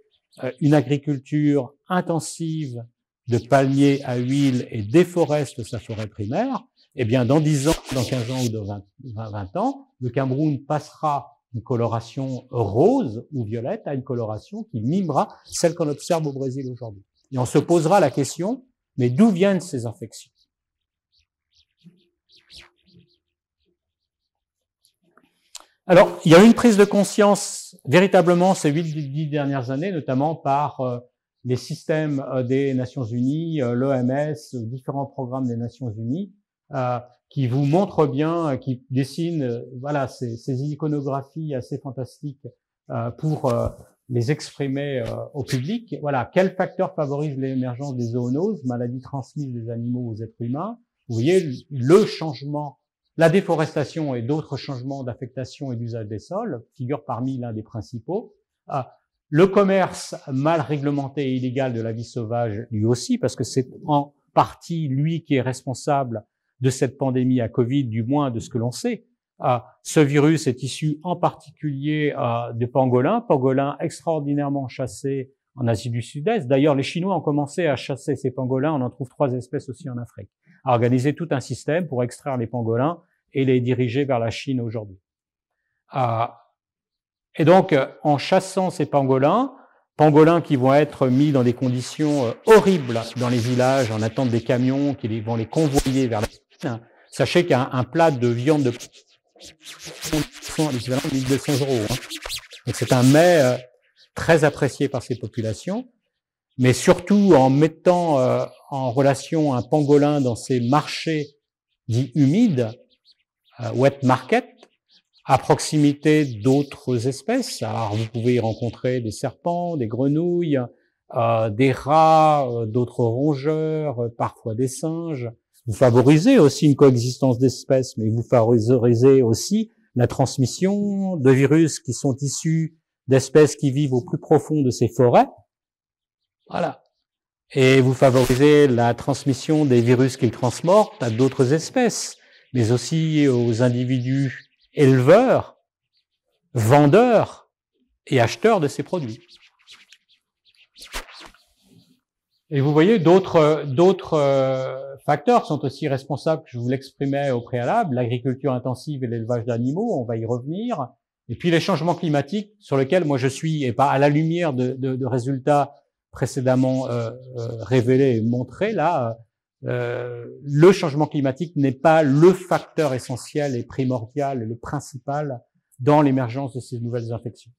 une agriculture intensive de palmiers à huile et déforeste sa forêt primaire, eh bien, dans 10 ans, dans 15 ans ou dans 20, ans, le Cameroun passera une coloration rose ou violette à une coloration qui mimera celle qu'on observe au Brésil aujourd'hui. Et on se posera la question, mais d'où viennent ces infections? Alors, il y a eu une prise de conscience véritablement ces huit, dix dernières années, notamment par euh, les systèmes euh, des Nations Unies, euh, l'OMS, différents programmes des Nations Unies, qui vous montrent bien, qui dessinent, voilà, ces, ces, iconographies assez fantastiques pour les exprimer au public. Voilà, quel facteur favorise l'émergence des zoonoses, maladies transmises des animaux aux êtres humains? Vous voyez le changement la déforestation et d'autres changements d'affectation et d'usage des sols figurent parmi l'un des principaux. Ah, le commerce mal réglementé et illégal de la vie sauvage, lui aussi, parce que c'est en partie lui qui est responsable de cette pandémie à Covid, du moins de ce que l'on sait. Ah, ce virus est issu en particulier ah, de pangolins, pangolins extraordinairement chassés en Asie du Sud-Est. D'ailleurs, les Chinois ont commencé à chasser ces pangolins. On en trouve trois espèces aussi en Afrique à organiser tout un système pour extraire les pangolins et les diriger vers la Chine aujourd'hui. Ah, et donc, en chassant ces pangolins, pangolins qui vont être mis dans des conditions euh, horribles dans les villages, en attente des camions qui vont les convoyer vers la Chine, sachez qu'un plat de viande de l'équivalent de 1200 euros. Hein. Donc c'est un mets euh, très apprécié par ces populations. mais surtout en mettant euh, en relation un pangolin dans ces marchés dits humides, euh, wet market, à proximité d'autres espèces. Alors vous pouvez y rencontrer des serpents, des grenouilles, euh, des rats, d'autres rongeurs, parfois des singes. Vous favorisez aussi une coexistence d'espèces, mais vous favorisez aussi la transmission de virus qui sont issus d'espèces qui vivent au plus profond de ces forêts. Voilà. Et vous favorisez la transmission des virus qu'ils transportent à d'autres espèces, mais aussi aux individus éleveurs, vendeurs et acheteurs de ces produits. Et vous voyez, d'autres euh, facteurs sont aussi responsables, je vous l'exprimais au préalable, l'agriculture intensive et l'élevage d'animaux, on va y revenir, et puis les changements climatiques sur lesquels moi je suis, et pas à la lumière de, de, de résultats précédemment euh, euh, révélés et montrés, là, euh, le changement climatique n'est pas le facteur essentiel et primordial et le principal dans l'émergence de ces nouvelles infections.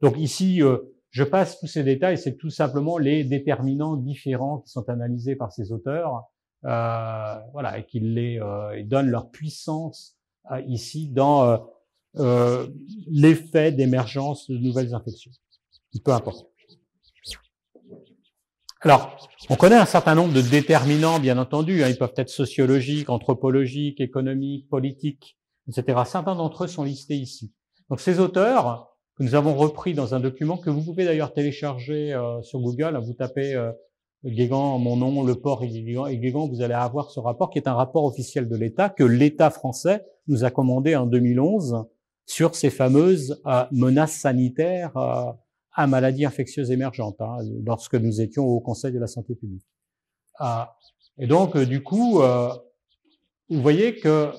Donc ici, je passe tous ces détails, c'est tout simplement les déterminants différents qui sont analysés par ces auteurs, euh, voilà, et qui les euh, donnent leur puissance euh, ici dans euh, l'effet d'émergence de nouvelles infections. Peu importe. Alors, on connaît un certain nombre de déterminants, bien entendu. Hein, ils peuvent être sociologiques, anthropologiques, économiques, politiques, etc. Certains d'entre eux sont listés ici. Donc, ces auteurs que nous avons repris dans un document que vous pouvez d'ailleurs télécharger euh, sur Google. Vous tapez euh, Guégan, mon nom, le port et Guégan, vous allez avoir ce rapport qui est un rapport officiel de l'État que l'État français nous a commandé en 2011 sur ces fameuses euh, menaces sanitaires euh, à maladies infectieuses émergentes, hein, lorsque nous étions au Conseil de la santé publique. et donc, du coup, vous voyez que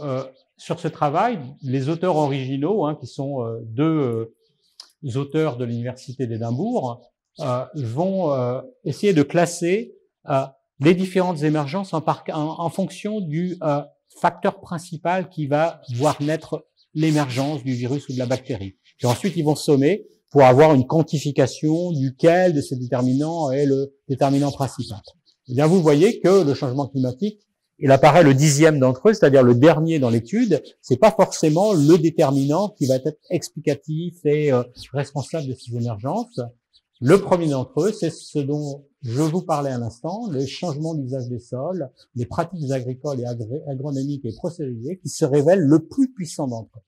sur ce travail, les auteurs originaux, hein, qui sont deux auteurs de l'université d'Édimbourg euh, vont euh, essayer de classer euh, les différentes émergences en, en, fonction du facteur principal qui va voir naître l'émergence du virus ou de la bactérie. Et ensuite, ils vont sommer pour avoir une quantification duquel de ces déterminants est le déterminant principal. Eh bien, vous voyez que le changement climatique il apparaît le dixième d'entre eux, c'est-à-dire le dernier dans l'étude, c'est pas forcément le déterminant qui va être explicatif et euh, responsable de ces émergences. Le premier d'entre eux, c'est ce dont je vous parlais à l'instant, les changements d'usage des sols, les pratiques agricoles et agronomiques et procéduriers qui se révèlent le plus puissant d'entre eux.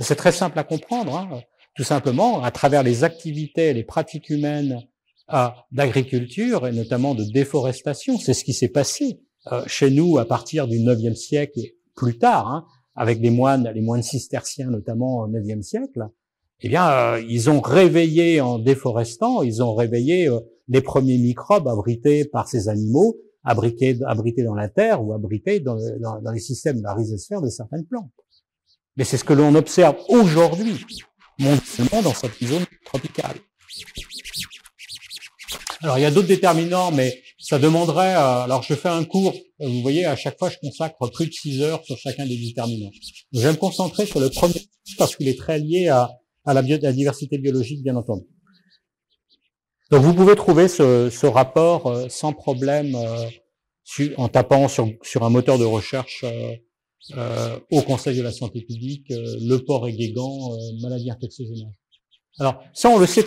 C'est très simple à comprendre, hein. Tout simplement, à travers les activités les pratiques humaines d'agriculture et notamment de déforestation. C'est ce qui s'est passé euh, chez nous à partir du 9e siècle et plus tard, hein, avec des moines, les moines cisterciens notamment au 9e siècle. Eh bien, euh, ils ont réveillé en déforestant, ils ont réveillé euh, les premiers microbes abrités par ces animaux, abrités, abrités dans la terre ou abrités dans, dans, dans les systèmes de la rhizosphère de certaines plantes. Mais c'est ce que l'on observe aujourd'hui, mondialement dans cette zone tropicale. Alors il y a d'autres déterminants, mais ça demanderait. Euh, alors je fais un cours. Euh, vous voyez, à chaque fois, je consacre plus de 6 heures sur chacun des déterminants. Je vais me concentrer sur le premier parce qu'il est très lié à, à la, diversité biologique, bien entendu. Donc vous pouvez trouver ce, ce rapport euh, sans problème en tapant sur, sur, un moteur de recherche au Conseil de la santé publique, le port et Guégan, maladie infectieuse émergente. Alors ça, on le sait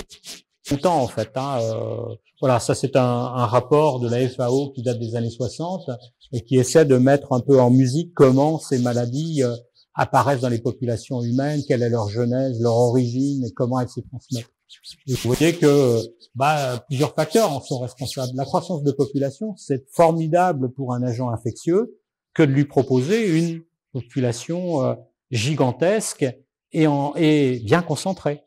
longtemps en fait. Hein, euh, voilà, ça c'est un, un, rapport de la FAO qui date des années 60 et qui essaie de mettre un peu en musique comment ces maladies euh, apparaissent dans les populations humaines, quelle est leur genèse, leur origine et comment elles se transmettent. Et vous voyez que bah, plusieurs facteurs en sont responsables. La croissance de population, c'est formidable pour un agent infectieux que de lui proposer une population euh, gigantesque et, en, et bien concentrée.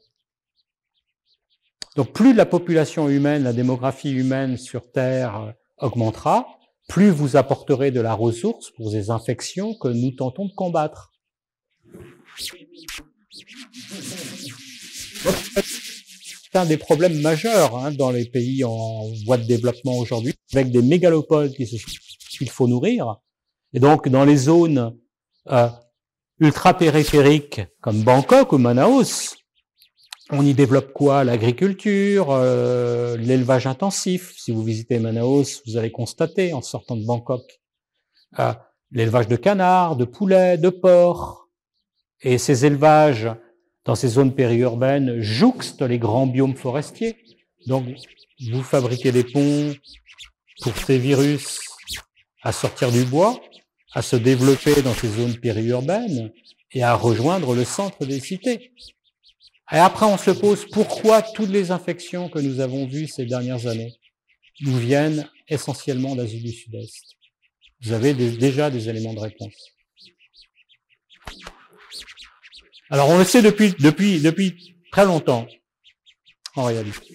Donc plus la population humaine, la démographie humaine sur Terre euh, augmentera, plus vous apporterez de la ressource pour ces infections que nous tentons de combattre. C'est un des problèmes majeurs hein, dans les pays en voie de développement aujourd'hui, avec des mégalopoles qu'il faut nourrir. Et donc dans les zones euh, ultra-périphériques comme Bangkok ou Manaus, on y développe quoi? L'agriculture, euh, l'élevage intensif. Si vous visitez Manaus, vous allez constater en sortant de Bangkok euh, l'élevage de canards, de poulets, de porcs. Et ces élevages dans ces zones périurbaines jouxtent les grands biomes forestiers. Donc, vous fabriquez des ponts pour ces virus à sortir du bois, à se développer dans ces zones périurbaines et à rejoindre le centre des cités. Et après, on se pose pourquoi toutes les infections que nous avons vues ces dernières années nous viennent essentiellement d'Asie du Sud-Est. Vous avez déjà des éléments de réponse. Alors, on le sait depuis, depuis, depuis très longtemps, en réalité.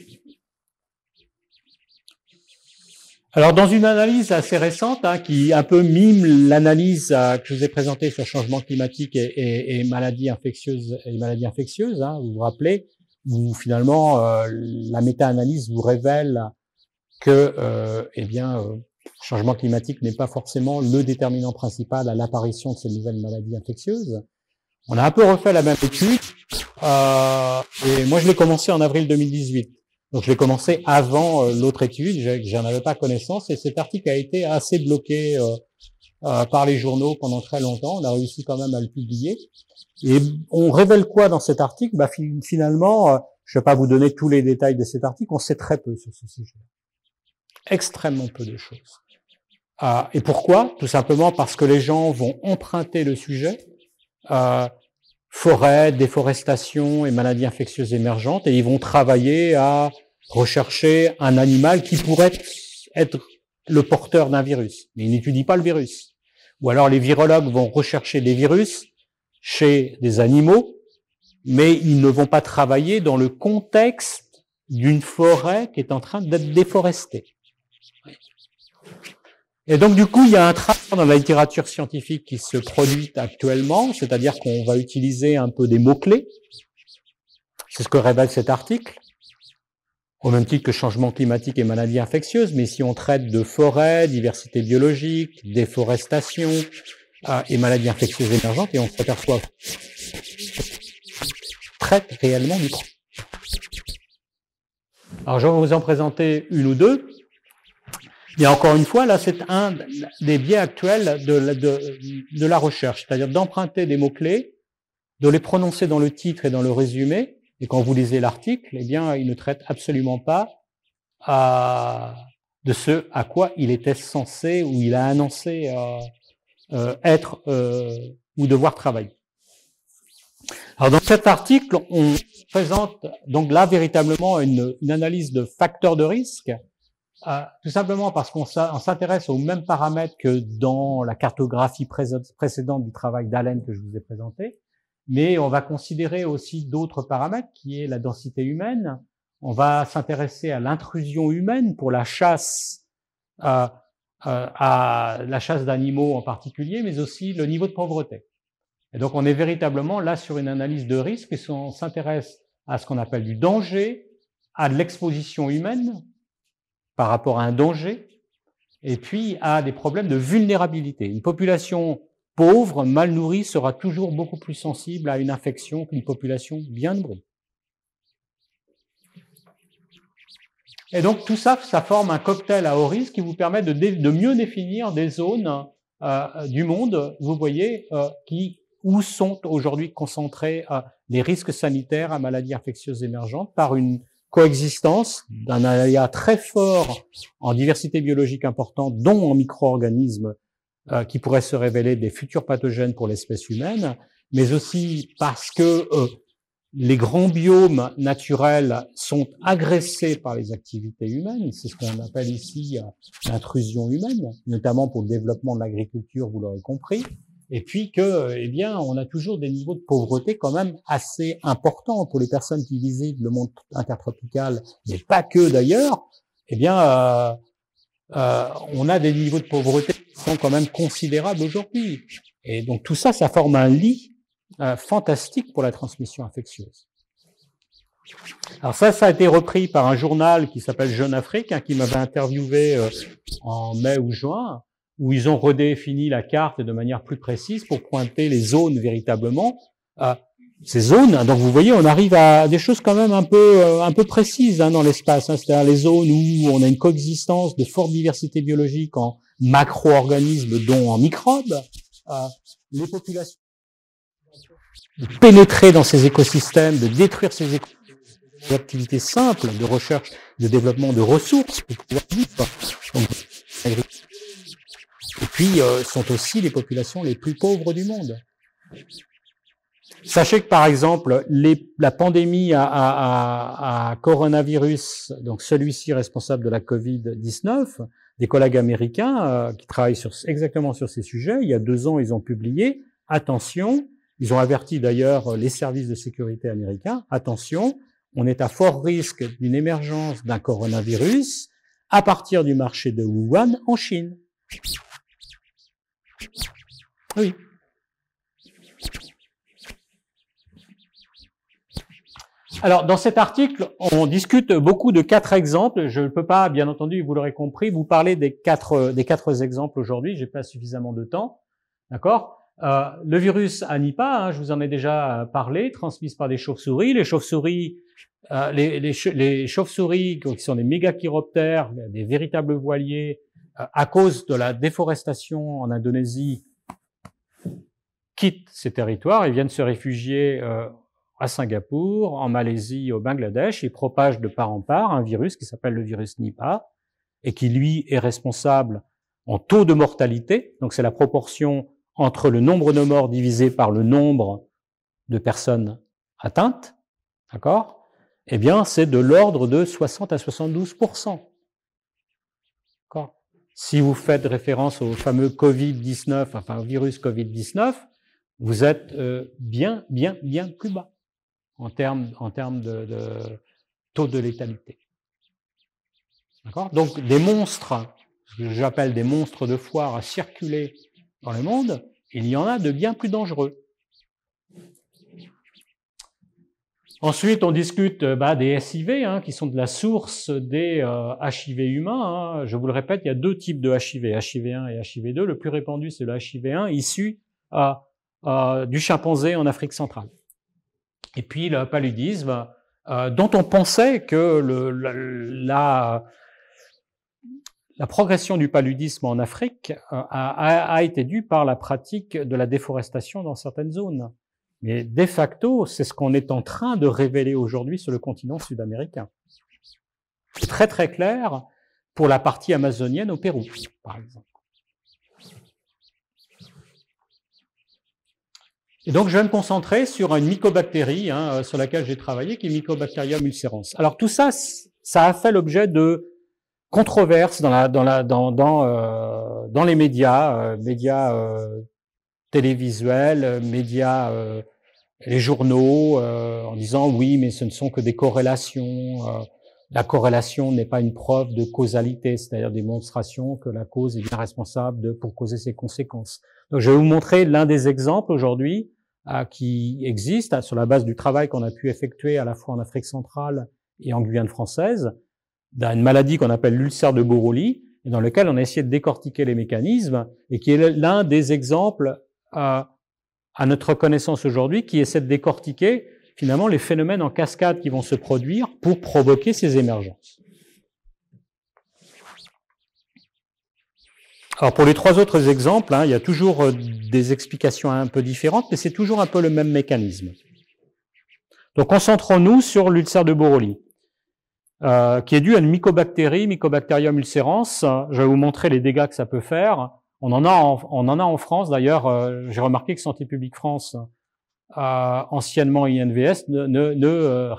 Alors, dans une analyse assez récente, hein, qui un peu mime l'analyse euh, que je vous ai présentée sur changement climatique et, maladies infectieuses, et maladies infectieuses, hein, vous vous rappelez, où finalement euh, la méta-analyse vous révèle que, euh, eh bien, euh, changement climatique n'est pas forcément le déterminant principal à l'apparition de ces nouvelles maladies infectieuses. On a un peu refait la même étude, euh, et moi je l'ai commencé en avril 2018. Donc je l'ai commencé avant euh, l'autre étude, j'en avais pas connaissance et cet article a été assez bloqué euh, euh, par les journaux pendant très longtemps. On a réussi quand même à le publier. Et on révèle quoi dans cet article? Bah, Finalement, je ne vais pas vous donner tous les détails de cet article, on sait très peu sur ce sujet. Extrêmement peu de choses. et pourquoi? Tout simplement parce que les gens vont emprunter le sujet, forêt, déforestation et maladies infectieuses émergentes, et ils vont travailler à rechercher un animal qui pourrait être le porteur d'un virus, mais ils n'étudient pas le virus. Ou alors les virologues vont rechercher des virus chez des animaux, mais ils ne vont pas travailler dans le contexte d'une forêt qui est en train d'être déforestée. Et donc du coup, il y a un travail dans la littérature scientifique qui se produit actuellement, c'est-à-dire qu'on va utiliser un peu des mots-clés. C'est ce que révèle cet article au même titre que changement climatique et maladies infectieuses, mais si on traite de forêt, diversité biologique, déforestation euh, et maladies infectieuses émergentes, et on s'aperçoit traite réellement du. Alors je vais vous en présenter une ou deux. Et encore une fois, là, c'est un des biais actuels de, de, de la recherche, c'est-à-dire d'emprunter des mots-clés, de les prononcer dans le titre et dans le résumé, et quand vous lisez l'article, eh bien, il ne traite absolument pas à, de ce à quoi il était censé ou il a annoncé euh, euh, être euh, ou devoir travailler. Alors dans cet article, on présente donc là véritablement une, une analyse de facteurs de risque, euh, tout simplement parce qu'on s'intéresse aux mêmes paramètres que dans la cartographie précédente du travail d'Allen que je vous ai présenté, mais on va considérer aussi d'autres paramètres, qui est la densité humaine. On va s'intéresser à l'intrusion humaine pour la chasse, euh, euh, à la chasse d'animaux en particulier, mais aussi le niveau de pauvreté. Et donc on est véritablement là sur une analyse de risque et on s'intéresse à ce qu'on appelle du danger, à de l'exposition humaine par rapport à un danger, et puis à des problèmes de vulnérabilité. Une population pauvre, mal nourri, sera toujours beaucoup plus sensible à une infection qu'une population bien nourrie. Et donc tout ça, ça forme un cocktail à haut risque qui vous permet de, mieux définir des zones euh, du monde, vous voyez, euh, qui où sont aujourd'hui concentrés euh, les risques sanitaires à maladies infectieuses émergentes par une coexistence d'un aléa très fort en diversité biologique importante, dont en micro-organismes euh, qui pourraient se révéler des futurs pathogènes pour l'espèce humaine, mais aussi parce que euh, les grands biomes naturels sont agressés par les activités humaines. C'est ce qu'on appelle ici euh, l'intrusion humaine, notamment pour le développement de l'agriculture, vous l'aurez compris. Et puis que, eh bien, on a toujours des niveaux de pauvreté quand même assez importants pour les personnes qui visitent le monde intertropical, mais pas que d'ailleurs. Eh bien, euh, euh, on a des niveaux de pauvreté qui sont quand même considérables aujourd'hui. Et donc tout ça, ça forme un lit euh, fantastique pour la transmission infectieuse. Alors ça, ça a été repris par un journal qui s'appelle Jeune Afrique, hein, qui m'avait interviewé euh, en mai ou juin, où ils ont redéfini la carte de manière plus précise pour pointer les zones véritablement. Ces zones. Donc vous voyez, on arrive à des choses quand même un peu euh, un peu précises hein, dans l'espace. Hein. C'est-à-dire les zones où on a une coexistence de forte diversité biologique en macro-organismes, dont en microbes. Euh, les populations de pénétrer dans ces écosystèmes, de détruire ces écosystèmes, activités simples de recherche, de développement de ressources. Et puis, euh, sont aussi les populations les plus pauvres du monde. Sachez que par exemple, les, la pandémie à, à, à, coronavirus, donc celui-ci responsable de la Covid-19, des collègues américains euh, qui travaillent sur, exactement sur ces sujets, il y a deux ans, ils ont publié, attention, ils ont averti d'ailleurs les services de sécurité américains, attention, on est à fort risque d'une émergence d'un coronavirus à partir du marché de Wuhan en Chine. Oui. Alors, dans cet article, on discute beaucoup de quatre exemples. Je ne peux pas, bien entendu, vous l'aurez compris, vous parler des quatre, des quatre exemples aujourd'hui. J'ai pas suffisamment de temps. D'accord? Euh, Le virus à Nipah, hein, je vous en ai déjà parlé, transmis par des chauves-souris. Les chauves-souris, euh, les, les, les chauves-souris qui sont des mégachiroptères, des véritables voiliers, euh, à cause de la déforestation en Indonésie, quittent ces territoires et viennent se réfugier euh, à Singapour, en Malaisie, au Bangladesh, et propage de part en part un virus qui s'appelle le virus Nipah, et qui, lui, est responsable en taux de mortalité, donc c'est la proportion entre le nombre de morts divisé par le nombre de personnes atteintes, d'accord? Eh bien, c'est de l'ordre de 60 à 72% D'accord? Si vous faites référence au fameux Covid-19, enfin au virus Covid-19, vous êtes euh, bien, bien, bien plus bas en termes, en termes de, taux de létalité. Donc des monstres, ce que j'appelle des monstres de foire à circuler dans le monde, il y en a de bien plus dangereux. Ensuite, on discute bah, des SIV, hein, qui sont de la source des euh, HIV humains. Hein. Je vous le répète, il y a deux types de HIV, HIV1 et HIV2. Le plus répandu, c'est le HIV1, issu euh, euh, du chimpanzé en Afrique centrale. Et puis le paludisme, euh, dont on pensait que le, la, la, progression du paludisme en Afrique euh, a, a, été due par la pratique de la déforestation dans certaines zones. Mais de facto, c'est ce qu'on est en train de révéler aujourd'hui sur le continent sud-américain. Très très clair pour la partie amazonienne au Pérou, par exemple. Et donc, je vais me concentrer sur une mycobactérie hein, euh, sur laquelle j'ai travaillé, qui est Mycobacterium ulcerans. Alors, tout ça, ça a fait l'objet de controverses dans, la, dans, la, dans, euh, dans les médias, euh, médias euh, télévisuels, médias, les journaux, en disant oui, mais ce ne sont que des corrélations. la corrélation n'est pas une preuve de causalité, c'est-à-dire démonstration que la cause est bien responsable de, pour causer ses conséquences. Donc, je vais vous montrer l'un des exemples aujourd'hui qui existe sur la base du travail qu'on a pu effectuer à la fois en Afrique centrale et en Guyane française, d'une maladie qu'on appelle l'ulcère de Borroli, et dans lequel on a essayé de décortiquer les mécanismes, et qui est l'un des exemples euh, à notre connaissance aujourd'hui qui essaie de décortiquer finalement les phénomènes en cascade qui vont se produire pour provoquer ces émergences. Alors pour les trois autres exemples, hein, il y a toujours euh, des explications un peu différentes, mais c'est toujours un peu le même mécanisme. Donc concentrons-nous sur l'ulcère de Borroli, euh, qui est dû à une mycobactérie, Mycobacterium ulcerans. Je vais vous montrer les dégâts que ça peut faire. On en a en, on en, a en France d'ailleurs. Euh, j'ai remarqué que Santé publique France, anciennement INVS, ne, ne, ne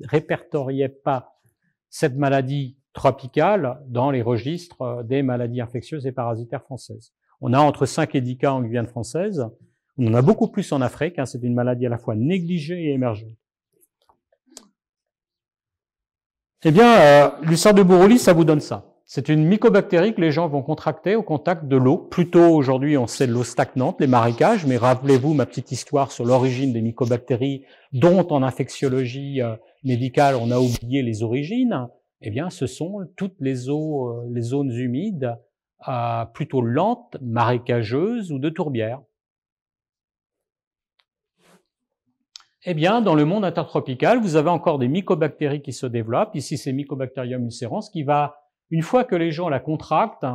répertoriait pas cette maladie tropicale dans les registres euh, des maladies infectieuses et parasitaires françaises. On a entre 5 et 10 cas en Guyane française. On en a beaucoup plus en Afrique. Hein, c'est une maladie à la fois négligée et émergente. Eh bien, euh, de Borroli, ça vous donne ça. C'est une mycobactérie que les gens vont contracter au contact de l'eau. Plutôt aujourd'hui, on sait de l'eau stagnante, les marécages, mais rappelez-vous ma petite histoire sur l'origine des mycobactéries, dont en infectiologie euh, médicale, on a oublié les origines eh bien, ce sont toutes les eaux, euh, les zones humides plutôt lentes, marécageuses ou de tourbières. eh bien, dans le monde intertropical, vous avez encore des mycobactéries qui se développent. Ici, c'est Mycobacterium ulcerans qui va, une fois que les gens la contractent,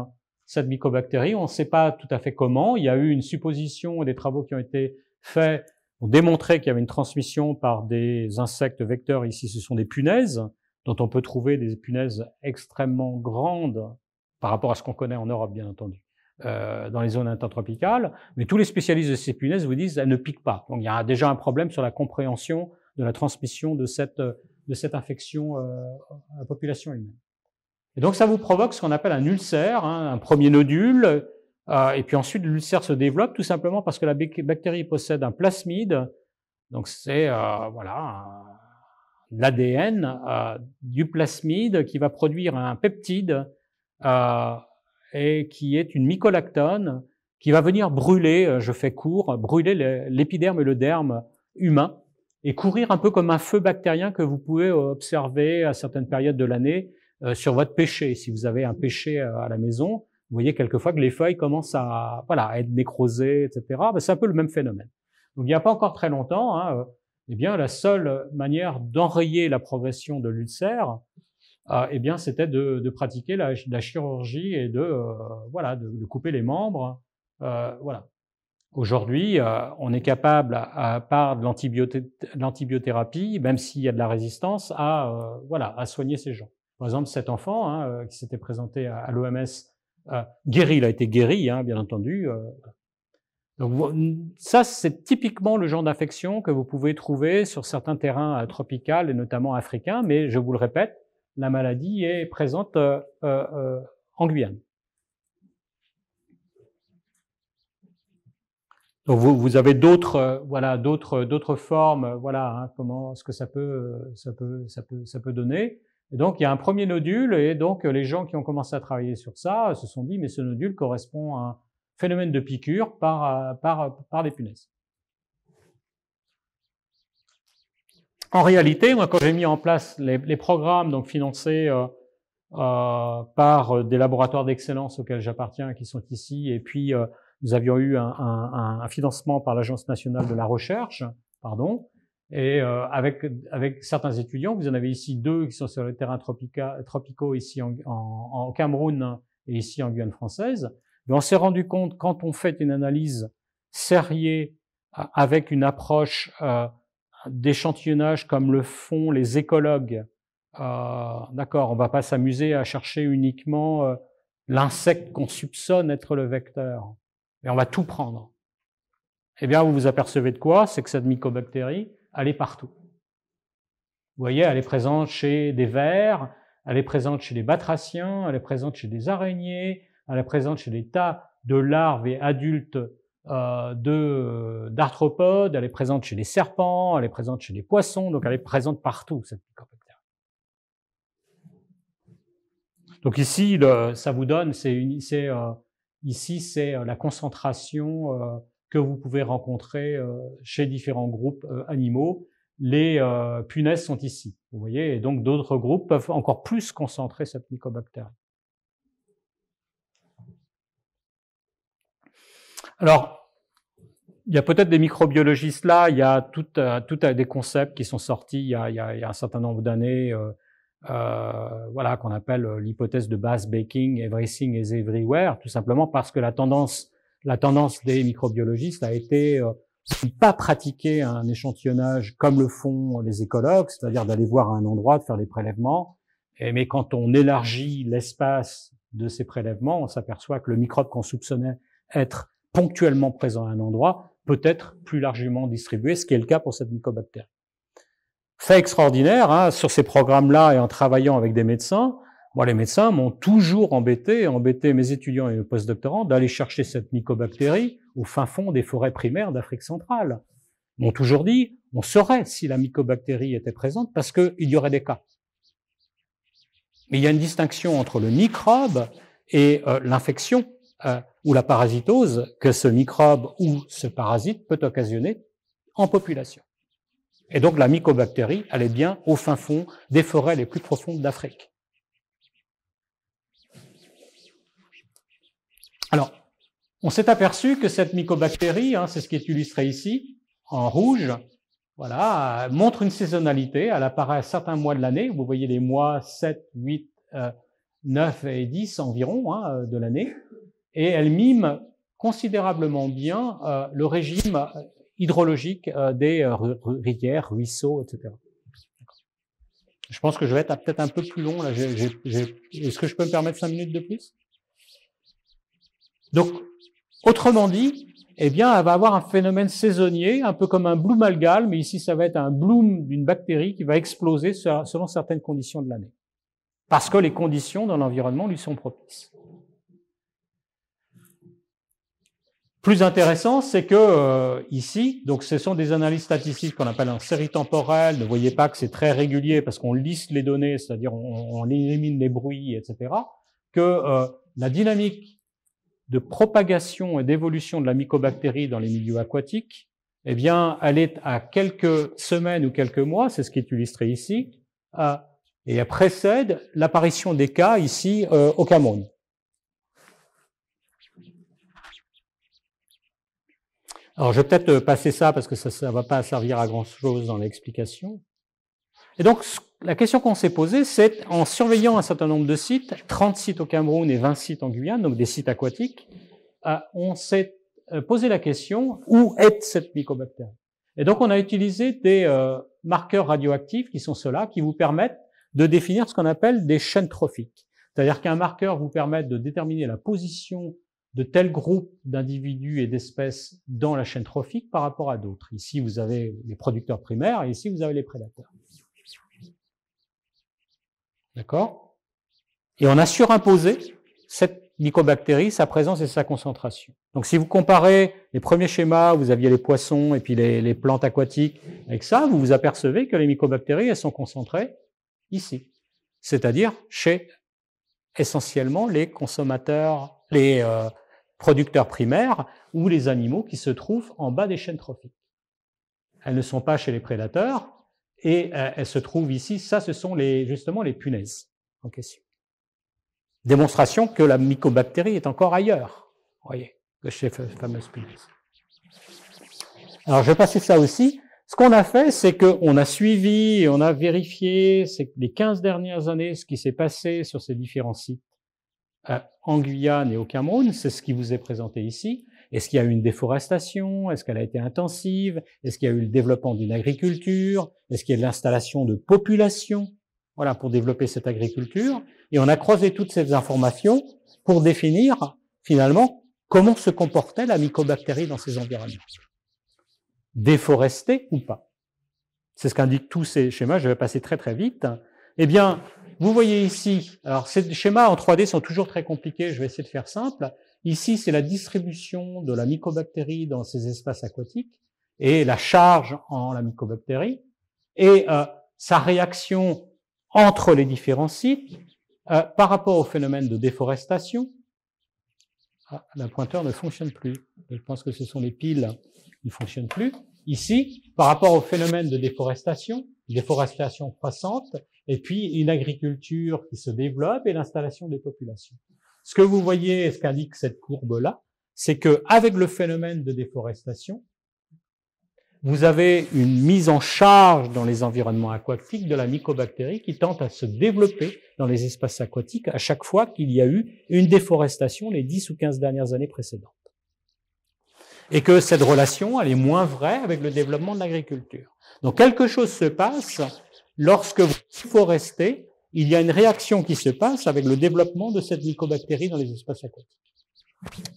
cette mycobactérie, on ne sait pas tout à fait comment. Il y a eu une supposition et des travaux qui ont été faits ont démontré qu'il y avait une transmission par des insectes vecteurs. Ici, ce sont des punaises, dont on peut trouver des punaises extrêmement grandes par rapport à ce qu'on connaît en Europe, bien entendu, euh, dans les zones intertropicales. Mais tous les spécialistes de ces punaises vous disent qu'elles ne piquent pas. Donc il y a déjà un problème sur la compréhension de la transmission de cette, de cette infection euh, à la population humaine. Et donc ça vous provoque ce qu'on appelle un ulcère, hein, un premier nodule, euh, et puis ensuite l'ulcère se développe tout simplement parce que la bactérie possède un plasmide, donc c'est euh, voilà l'ADN euh, du plasmide qui va produire un peptide euh, et qui est une mycolactone qui va venir brûler, euh, je fais court, brûler l'épiderme et le derme humain et courir un peu comme un feu bactérien que vous pouvez observer à certaines périodes de l'année sur votre pêcher. Si vous avez un pêcher à la maison, vous voyez quelquefois que les feuilles commencent à, voilà, à être nécrosées, etc. Ben, c'est un peu le même phénomène. Donc il n'y a pas encore très longtemps, hein, eh bien la seule manière d'enrayer la progression de l'ulcère, euh, eh c'était de, pratiquer la, chirurgie et de, euh, voilà, de, couper les membres. Euh, voilà. Aujourd'hui, on est capable, à, part de l'antibiothérapie, même s'il y a de la résistance, à, voilà, à soigner ces gens. Par exemple, cet enfant hein, qui s'était présenté à, à l'OMS, guéri, il a été guéri, hein, bien entendu. Donc ça, c'est typiquement le genre d'infection que vous pouvez trouver sur certains terrains tropicaux et notamment africains, mais je vous le répète, la maladie est présente euh, euh, euh, en Guyane. Donc vous, vous avez d'autres voilà d'autres d'autres formes voilà hein, comment ce que ça peut ça peut ça peut ça peut donner et donc il y a un premier nodule et donc les gens qui ont commencé à travailler sur ça se sont dit mais ce nodule correspond à phénomène de piqûre par par par des punaises. En réalité, quand j'ai mis en place les, les programmes donc financés euh, euh, par euh, des laboratoires d'excellence auxquels j'appartiens, qui sont ici, et puis euh, nous avions eu un, financement par l'Agence nationale de la recherche, pardon, et euh, avec, avec certains étudiants, vous en avez ici deux qui sont sur le terrain tropicaux ici en, en, Cameroun et ici en Guyane française. On s'est rendu compte quand on fait une analyse sérieuse avec une approche euh, d'échantillonnage comme le font les écologues. Euh, D'accord, on va pas s'amuser à chercher uniquement euh, l'insecte qu'on soupçonne être le vecteur, mais on va tout prendre. Eh bien, vous vous apercevez de quoi? C'est que cette mycobactérie, elle est partout. Vous voyez, elle est présente chez des vers, elle est présente chez les batraciens, elle est présente chez des araignées, elle est présente chez des tas de larves et adultes euh, de d'arthropodes, elle est présente chez les serpents, elle est présente chez les poissons, donc elle est présente partout cette mycobactérie. Donc ici, le, ça vous donne, c'est euh, ici c'est euh, la concentration euh, que vous pouvez rencontrer euh, chez différents groupes euh, animaux. Les punaises sont ici, vous voyez, et donc d'autres groupes peuvent encore plus concentrer cette mycobactérie. Alors, il y a peut-être des microbiologistes là, il y a tout, euh, tout des concepts qui sont sortis il y a, il y a, il y a un certain nombre d'années, euh, euh, voilà, qu'on appelle euh, l'hypothèse de base baking, everything is everywhere, tout simplement parce que la tendance, la tendance des microbiologistes a été euh, pas pratiquer un échantillonnage comme le font les écologues, c'est-à-dire d'aller voir un endroit, de faire des prélèvements. Et, mais quand on élargit l'espace de ces prélèvements, on s'aperçoit que le microbe qu'on soupçonnait être ponctuellement présent à un endroit peut être plus largement distribué, ce qui est le cas pour cette mycobactérie. Fait extraordinaire, hein, sur ces programmes-là et en travaillant avec des médecins, moi, les médecins m'ont toujours embêté, embêté mes étudiants et mes postdoctorants d'aller chercher cette mycobactérie au fin fond des forêts primaires d'Afrique centrale. Ils m'ont toujours dit, on saurait si la mycobactérie était présente parce qu'il y aurait des cas. Mais il y a une distinction entre le microbe et euh, l'infection euh, ou la parasitose que ce microbe ou ce parasite peut occasionner en population. Et donc la mycobactérie, elle est bien au fin fond des forêts les plus profondes d'Afrique. Alors, on s'est aperçu que cette mycobactérie, hein, c'est ce qui est illustré ici, en rouge, voilà, montre une saisonnalité. Elle apparaît à certains mois de l'année. Vous voyez les mois 7, 8, 9 et 10 environ hein, de l'année. Et elle mime considérablement bien euh, le régime hydrologique euh, des euh, rivières, ruisseaux, etc. Je pense que je vais être peut-être un peu plus long. Est-ce que je peux me permettre cinq minutes de plus? Donc, autrement dit, eh bien, elle va avoir un phénomène saisonnier, un peu comme un bloom algal, mais ici, ça va être un bloom d'une bactérie qui va exploser selon certaines conditions de l'année. Parce que les conditions dans l'environnement lui sont propices. Plus intéressant, c'est que euh, ici, donc ce sont des analyses statistiques qu'on appelle en série temporelle. Ne voyez pas que c'est très régulier parce qu'on liste les données, c'est-à-dire on, élimine les bruits, etc. Que euh, la dynamique de propagation et d'évolution de la mycobactérie dans les milieux aquatiques, eh bien, elle est à quelques semaines ou quelques mois, c'est ce qui est illustré ici, euh, et elle précède l'apparition des cas ici au Cameroun. Alors, je vais peut-être euh, passer ça parce que ça ne va pas servir à grand-chose dans l'explication. Et donc, la question qu'on s'est posée, c'est en surveillant un certain nombre de sites, 30 sites au Cameroun et 20 sites en Guyane, donc des sites aquatiques, euh, on s'est euh, posé la question où est cette mycobactérie Et donc, on a utilisé des marqueurs radioactifs qui sont ceux-là, qui vous permettent de définir ce qu'on appelle des chaînes trophiques. C'est-à-dire qu'un marqueur vous permet de déterminer la position de tels groupes d'individus et d'espèces dans la chaîne trophique par rapport à d'autres. Ici, vous avez les producteurs primaires et ici, vous avez les prédateurs. D'accord? Et on a surimposé cette mycobactérie, sa présence et sa concentration. Donc si vous comparez les premiers schémas, vous aviez les poissons et puis les, plantes aquatiques, avec ça, vous vous apercevez que les mycobactéries, elles sont concentrées ici. C'est-à-dire chez essentiellement les consommateurs, les, euh, producteurs primaires ou les animaux qui se trouvent en bas des chaînes trophiques. Elles ne sont pas chez les prédateurs et euh, elles se trouvent ici. Ça, ce sont les, justement les punaises en question. Démonstration que la mycobactérie est encore ailleurs, voyez, que chez les fameuses punaises. Alors, je vais passer ça aussi. Ce qu'on a fait, c'est qu'on a suivi on a vérifié les 15 dernières années ce qui s'est passé sur ces différents sites en Guyane et au Cameroun, c'est ce qui vous est présenté ici. Est-ce qu'il y a eu une déforestation? Est-ce qu'elle a été intensive? Est-ce qu'il y a eu le développement d'une agriculture? Est-ce qu'il y a eu l'installation de populations? Voilà, pour développer cette agriculture. Et on a croisé toutes ces informations pour définir, finalement, comment se comportait la mycobactérie dans ces environnements. Déforestée ou pas? C'est ce qu'indiquent tous ces schémas. Je vais passer très très vite. Eh bien, vous voyez ici, alors ces schémas en 3D sont toujours très compliqués, je vais essayer de faire simple. Ici, c'est la distribution de la mycobactérie dans ces espaces aquatiques et la charge en la mycobactérie et euh, sa réaction entre les différents sites euh, par rapport au phénomène de déforestation. Ah, la pointeur ne fonctionne plus. Je pense que ce sont les piles qui ne fonctionnent plus. Ici, par rapport au phénomène de déforestation, déforestation croissante, et puis une agriculture qui se développe et l'installation des populations. Ce que vous voyez, ce qu'indique cette courbe-là, c'est que avec le phénomène de déforestation, vous avez une mise en charge dans les environnements aquatiques de la mycobactérie qui tente à se développer dans les espaces aquatiques à chaque fois qu'il y a eu une déforestation les 10 ou 15 dernières années précédentes. Et que cette relation, elle est moins vraie avec le développement de l'agriculture. Donc quelque chose se passe lorsque vous forestez, il y a une réaction qui se passe avec le développement de cette mycobactérie dans les espaces aquatiques.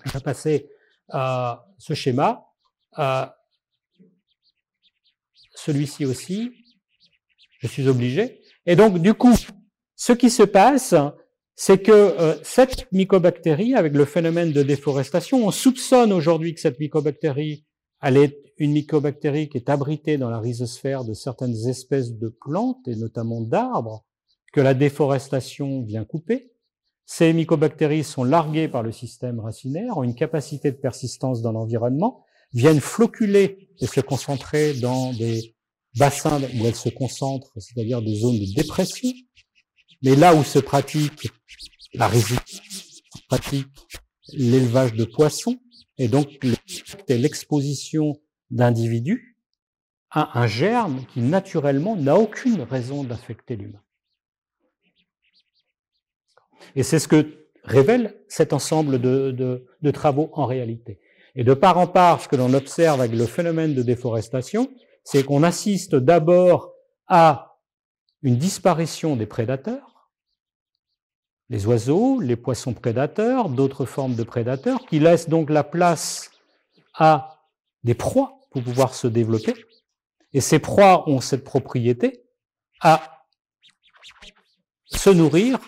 Je vais passer ce schéma. Celui-ci aussi, je suis obligé. Et donc, du coup, ce qui se passe, c'est que euh, cette mycobactérie, avec le phénomène de déforestation, on soupçonne aujourd'hui que cette mycobactérie, elle est une mycobactérie qui est abritée dans la rhizosphère de certaines espèces de plantes, et notamment d'arbres, que la déforestation vient couper. Ces mycobactéries sont larguées par le système racinaire, ont une capacité de persistance dans l'environnement, viennent floculer et se concentrer dans des bassins où elles se concentrent, c'est-à-dire des zones de dépression. Mais là où se pratique la résistance, pratique l'élevage de poissons, et donc l'exposition d'individus à un germe qui naturellement n'a aucune raison d'infecter l'humain. Et c'est ce que révèle cet ensemble de, de, travaux en réalité. Et de part en part, ce que l'on observe avec le phénomène de déforestation, c'est qu'on assiste d'abord à une disparition des prédateurs, les oiseaux, les poissons prédateurs, d'autres formes de prédateurs, qui laissent donc la place à des proies pour pouvoir se développer. Et ces proies ont cette propriété à se nourrir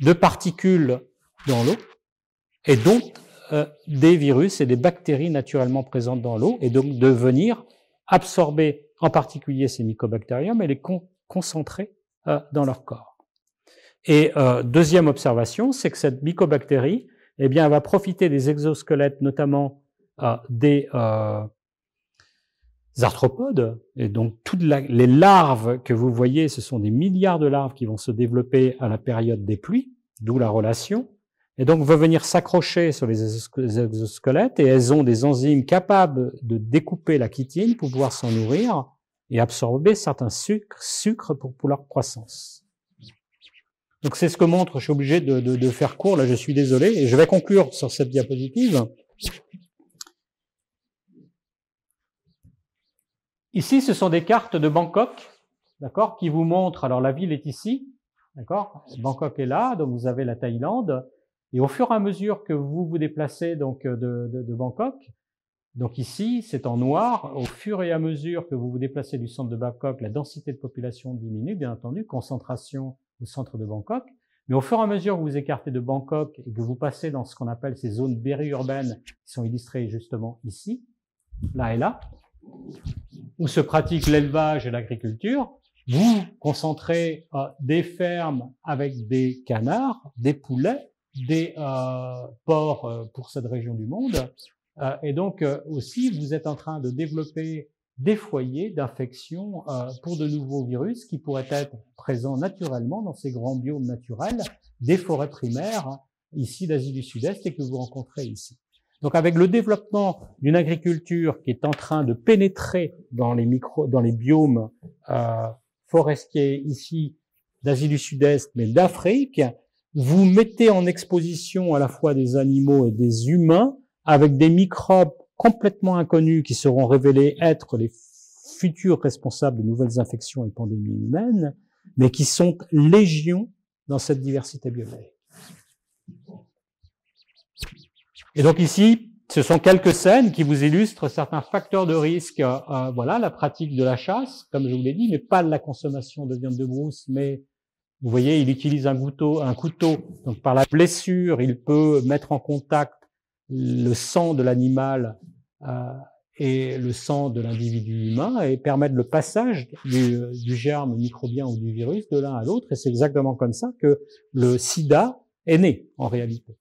de particules dans l'eau et donc euh, des virus et des bactéries naturellement présentes dans l'eau et donc de venir absorber en particulier ces mycobactériums et les concentrer euh, dans leur corps. Et euh, deuxième observation, c'est que cette mycobactérie, eh bien, elle va profiter des exosquelettes, notamment des arthropodes, et donc toutes les larves que vous voyez, ce sont des milliards de larves qui vont se développer à la période des pluies, d'où la relation, et donc va venir s'accrocher sur les exosquelettes, et elles ont des enzymes capables de découper la chitine pour pouvoir s'en nourrir et absorber certains sucres, sucres pour leur croissance. Donc c'est ce que montre, je suis obligé de, de, de faire court, là je suis désolé, et je vais conclure sur cette diapositive. Ici, ce sont des cartes de Bangkok, d'accord, qui vous montrent, alors la ville est ici, d'accord, Bangkok est là, donc vous avez la Thaïlande, et au fur et à mesure que vous vous déplacez donc de, de, de Bangkok, donc ici, c'est en noir, au fur et à mesure que vous vous déplacez du centre de Bangkok, la densité de population diminue, bien entendu, concentration au centre de Bangkok, mais au fur et à mesure que vous vous écartez de Bangkok et que vous passez dans ce qu'on appelle ces zones périurbaines qui sont illustrées justement ici, là et là, où se pratique l'élevage et l'agriculture, vous concentrez euh, des fermes avec des canards, des poulets, des euh, porcs euh, pour cette région du monde. et donc aussi, vous êtes en train de développer des foyers d'infection pour de nouveaux virus qui pourraient être présents naturellement dans ces grands biomes naturels, des forêts primaires ici d'Asie du Sud-Est et que vous rencontrez ici. Donc avec le développement d'une agriculture qui est en train de pénétrer dans les micro, dans les biomes euh, forestiers ici d'Asie du Sud-Est, mais d'Afrique, vous mettez en exposition à la fois des animaux et des humains avec des microbes complètement inconnus qui seront révélés être les futurs responsables de nouvelles infections et pandémies humaines, mais qui sont légions dans cette diversité biologique. Et donc ici, ce sont quelques scènes qui vous illustrent certains facteurs de risque. Euh, euh, voilà, la pratique de la chasse, comme je vous l'ai dit, mais pas la consommation de viande de brousse, mais vous voyez, il utilise un couteau, un couteau. Donc par la blessure, il peut mettre en contact le sang de l'animal euh, et le sang de l'individu humain et permettre le passage du, du germe microbien ou du virus de l'un à l'autre. Et c'est exactement comme ça que le sida est né en réalité.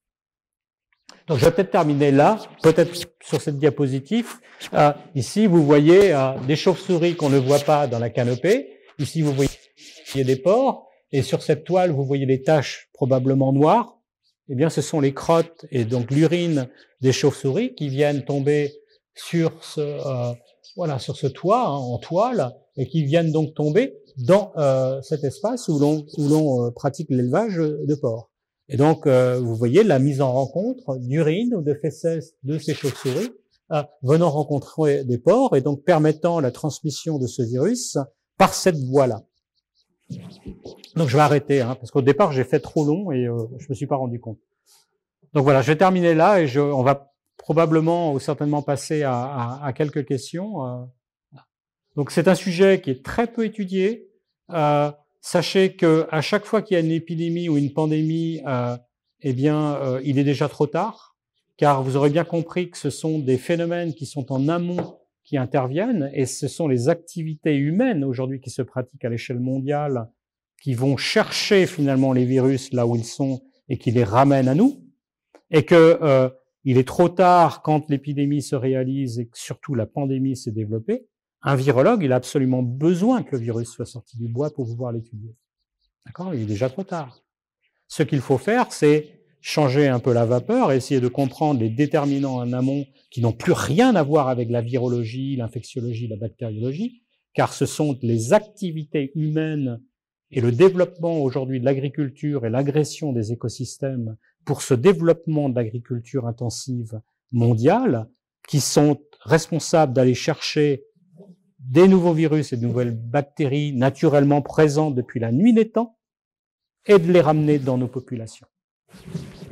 Donc je vais peut-être terminer là, peut-être sur cette diapositive. Euh, ici, vous voyez euh, des chauves-souris qu'on ne voit pas dans la canopée. Ici, vous voyez des porcs. Et sur cette toile, vous voyez des taches probablement noires. Eh bien, ce sont les crottes et donc l'urine des chauves-souris qui viennent tomber sur ce euh, voilà sur ce toit hein, en toile et qui viennent donc tomber dans euh, cet espace où l'on où l'on pratique l'élevage de porcs. Et donc, euh, vous voyez la mise en rencontre d'urine ou de fesses de ces chauves-souris euh, venant rencontrer des porcs et donc permettant la transmission de ce virus par cette voie-là. Donc, je vais arrêter, hein, parce qu'au départ, j'ai fait trop long et euh, je me suis pas rendu compte. Donc voilà, je vais terminer là et je, on va probablement ou certainement passer à, à, à quelques questions. Euh. Donc, c'est un sujet qui est très peu étudié. Euh, Sachez que à chaque fois qu'il y a une épidémie ou une pandémie, euh, eh bien, euh, il est déjà trop tard, car vous aurez bien compris que ce sont des phénomènes qui sont en amont qui interviennent, et ce sont les activités humaines aujourd'hui qui se pratiquent à l'échelle mondiale qui vont chercher finalement les virus là où ils sont et qui les ramènent à nous, et que euh, il est trop tard quand l'épidémie se réalise et que surtout la pandémie s'est développée un virologue, il a absolument besoin que le virus soit sorti du bois pour pouvoir l'étudier. D'accord? Il est déjà trop tard. Ce qu'il faut faire, c'est changer un peu la vapeur, essayer de comprendre les déterminants en amont qui n'ont plus rien à voir avec la virologie, l'infectiologie, la bactériologie, car ce sont les activités humaines et le développement aujourd'hui de l'agriculture et l'agression des écosystèmes pour ce développement de l'agriculture intensive mondiale qui sont responsables d'aller chercher des nouveaux virus et de nouvelles bactéries naturellement présentes depuis la nuit des temps et de les ramener dans nos populations. you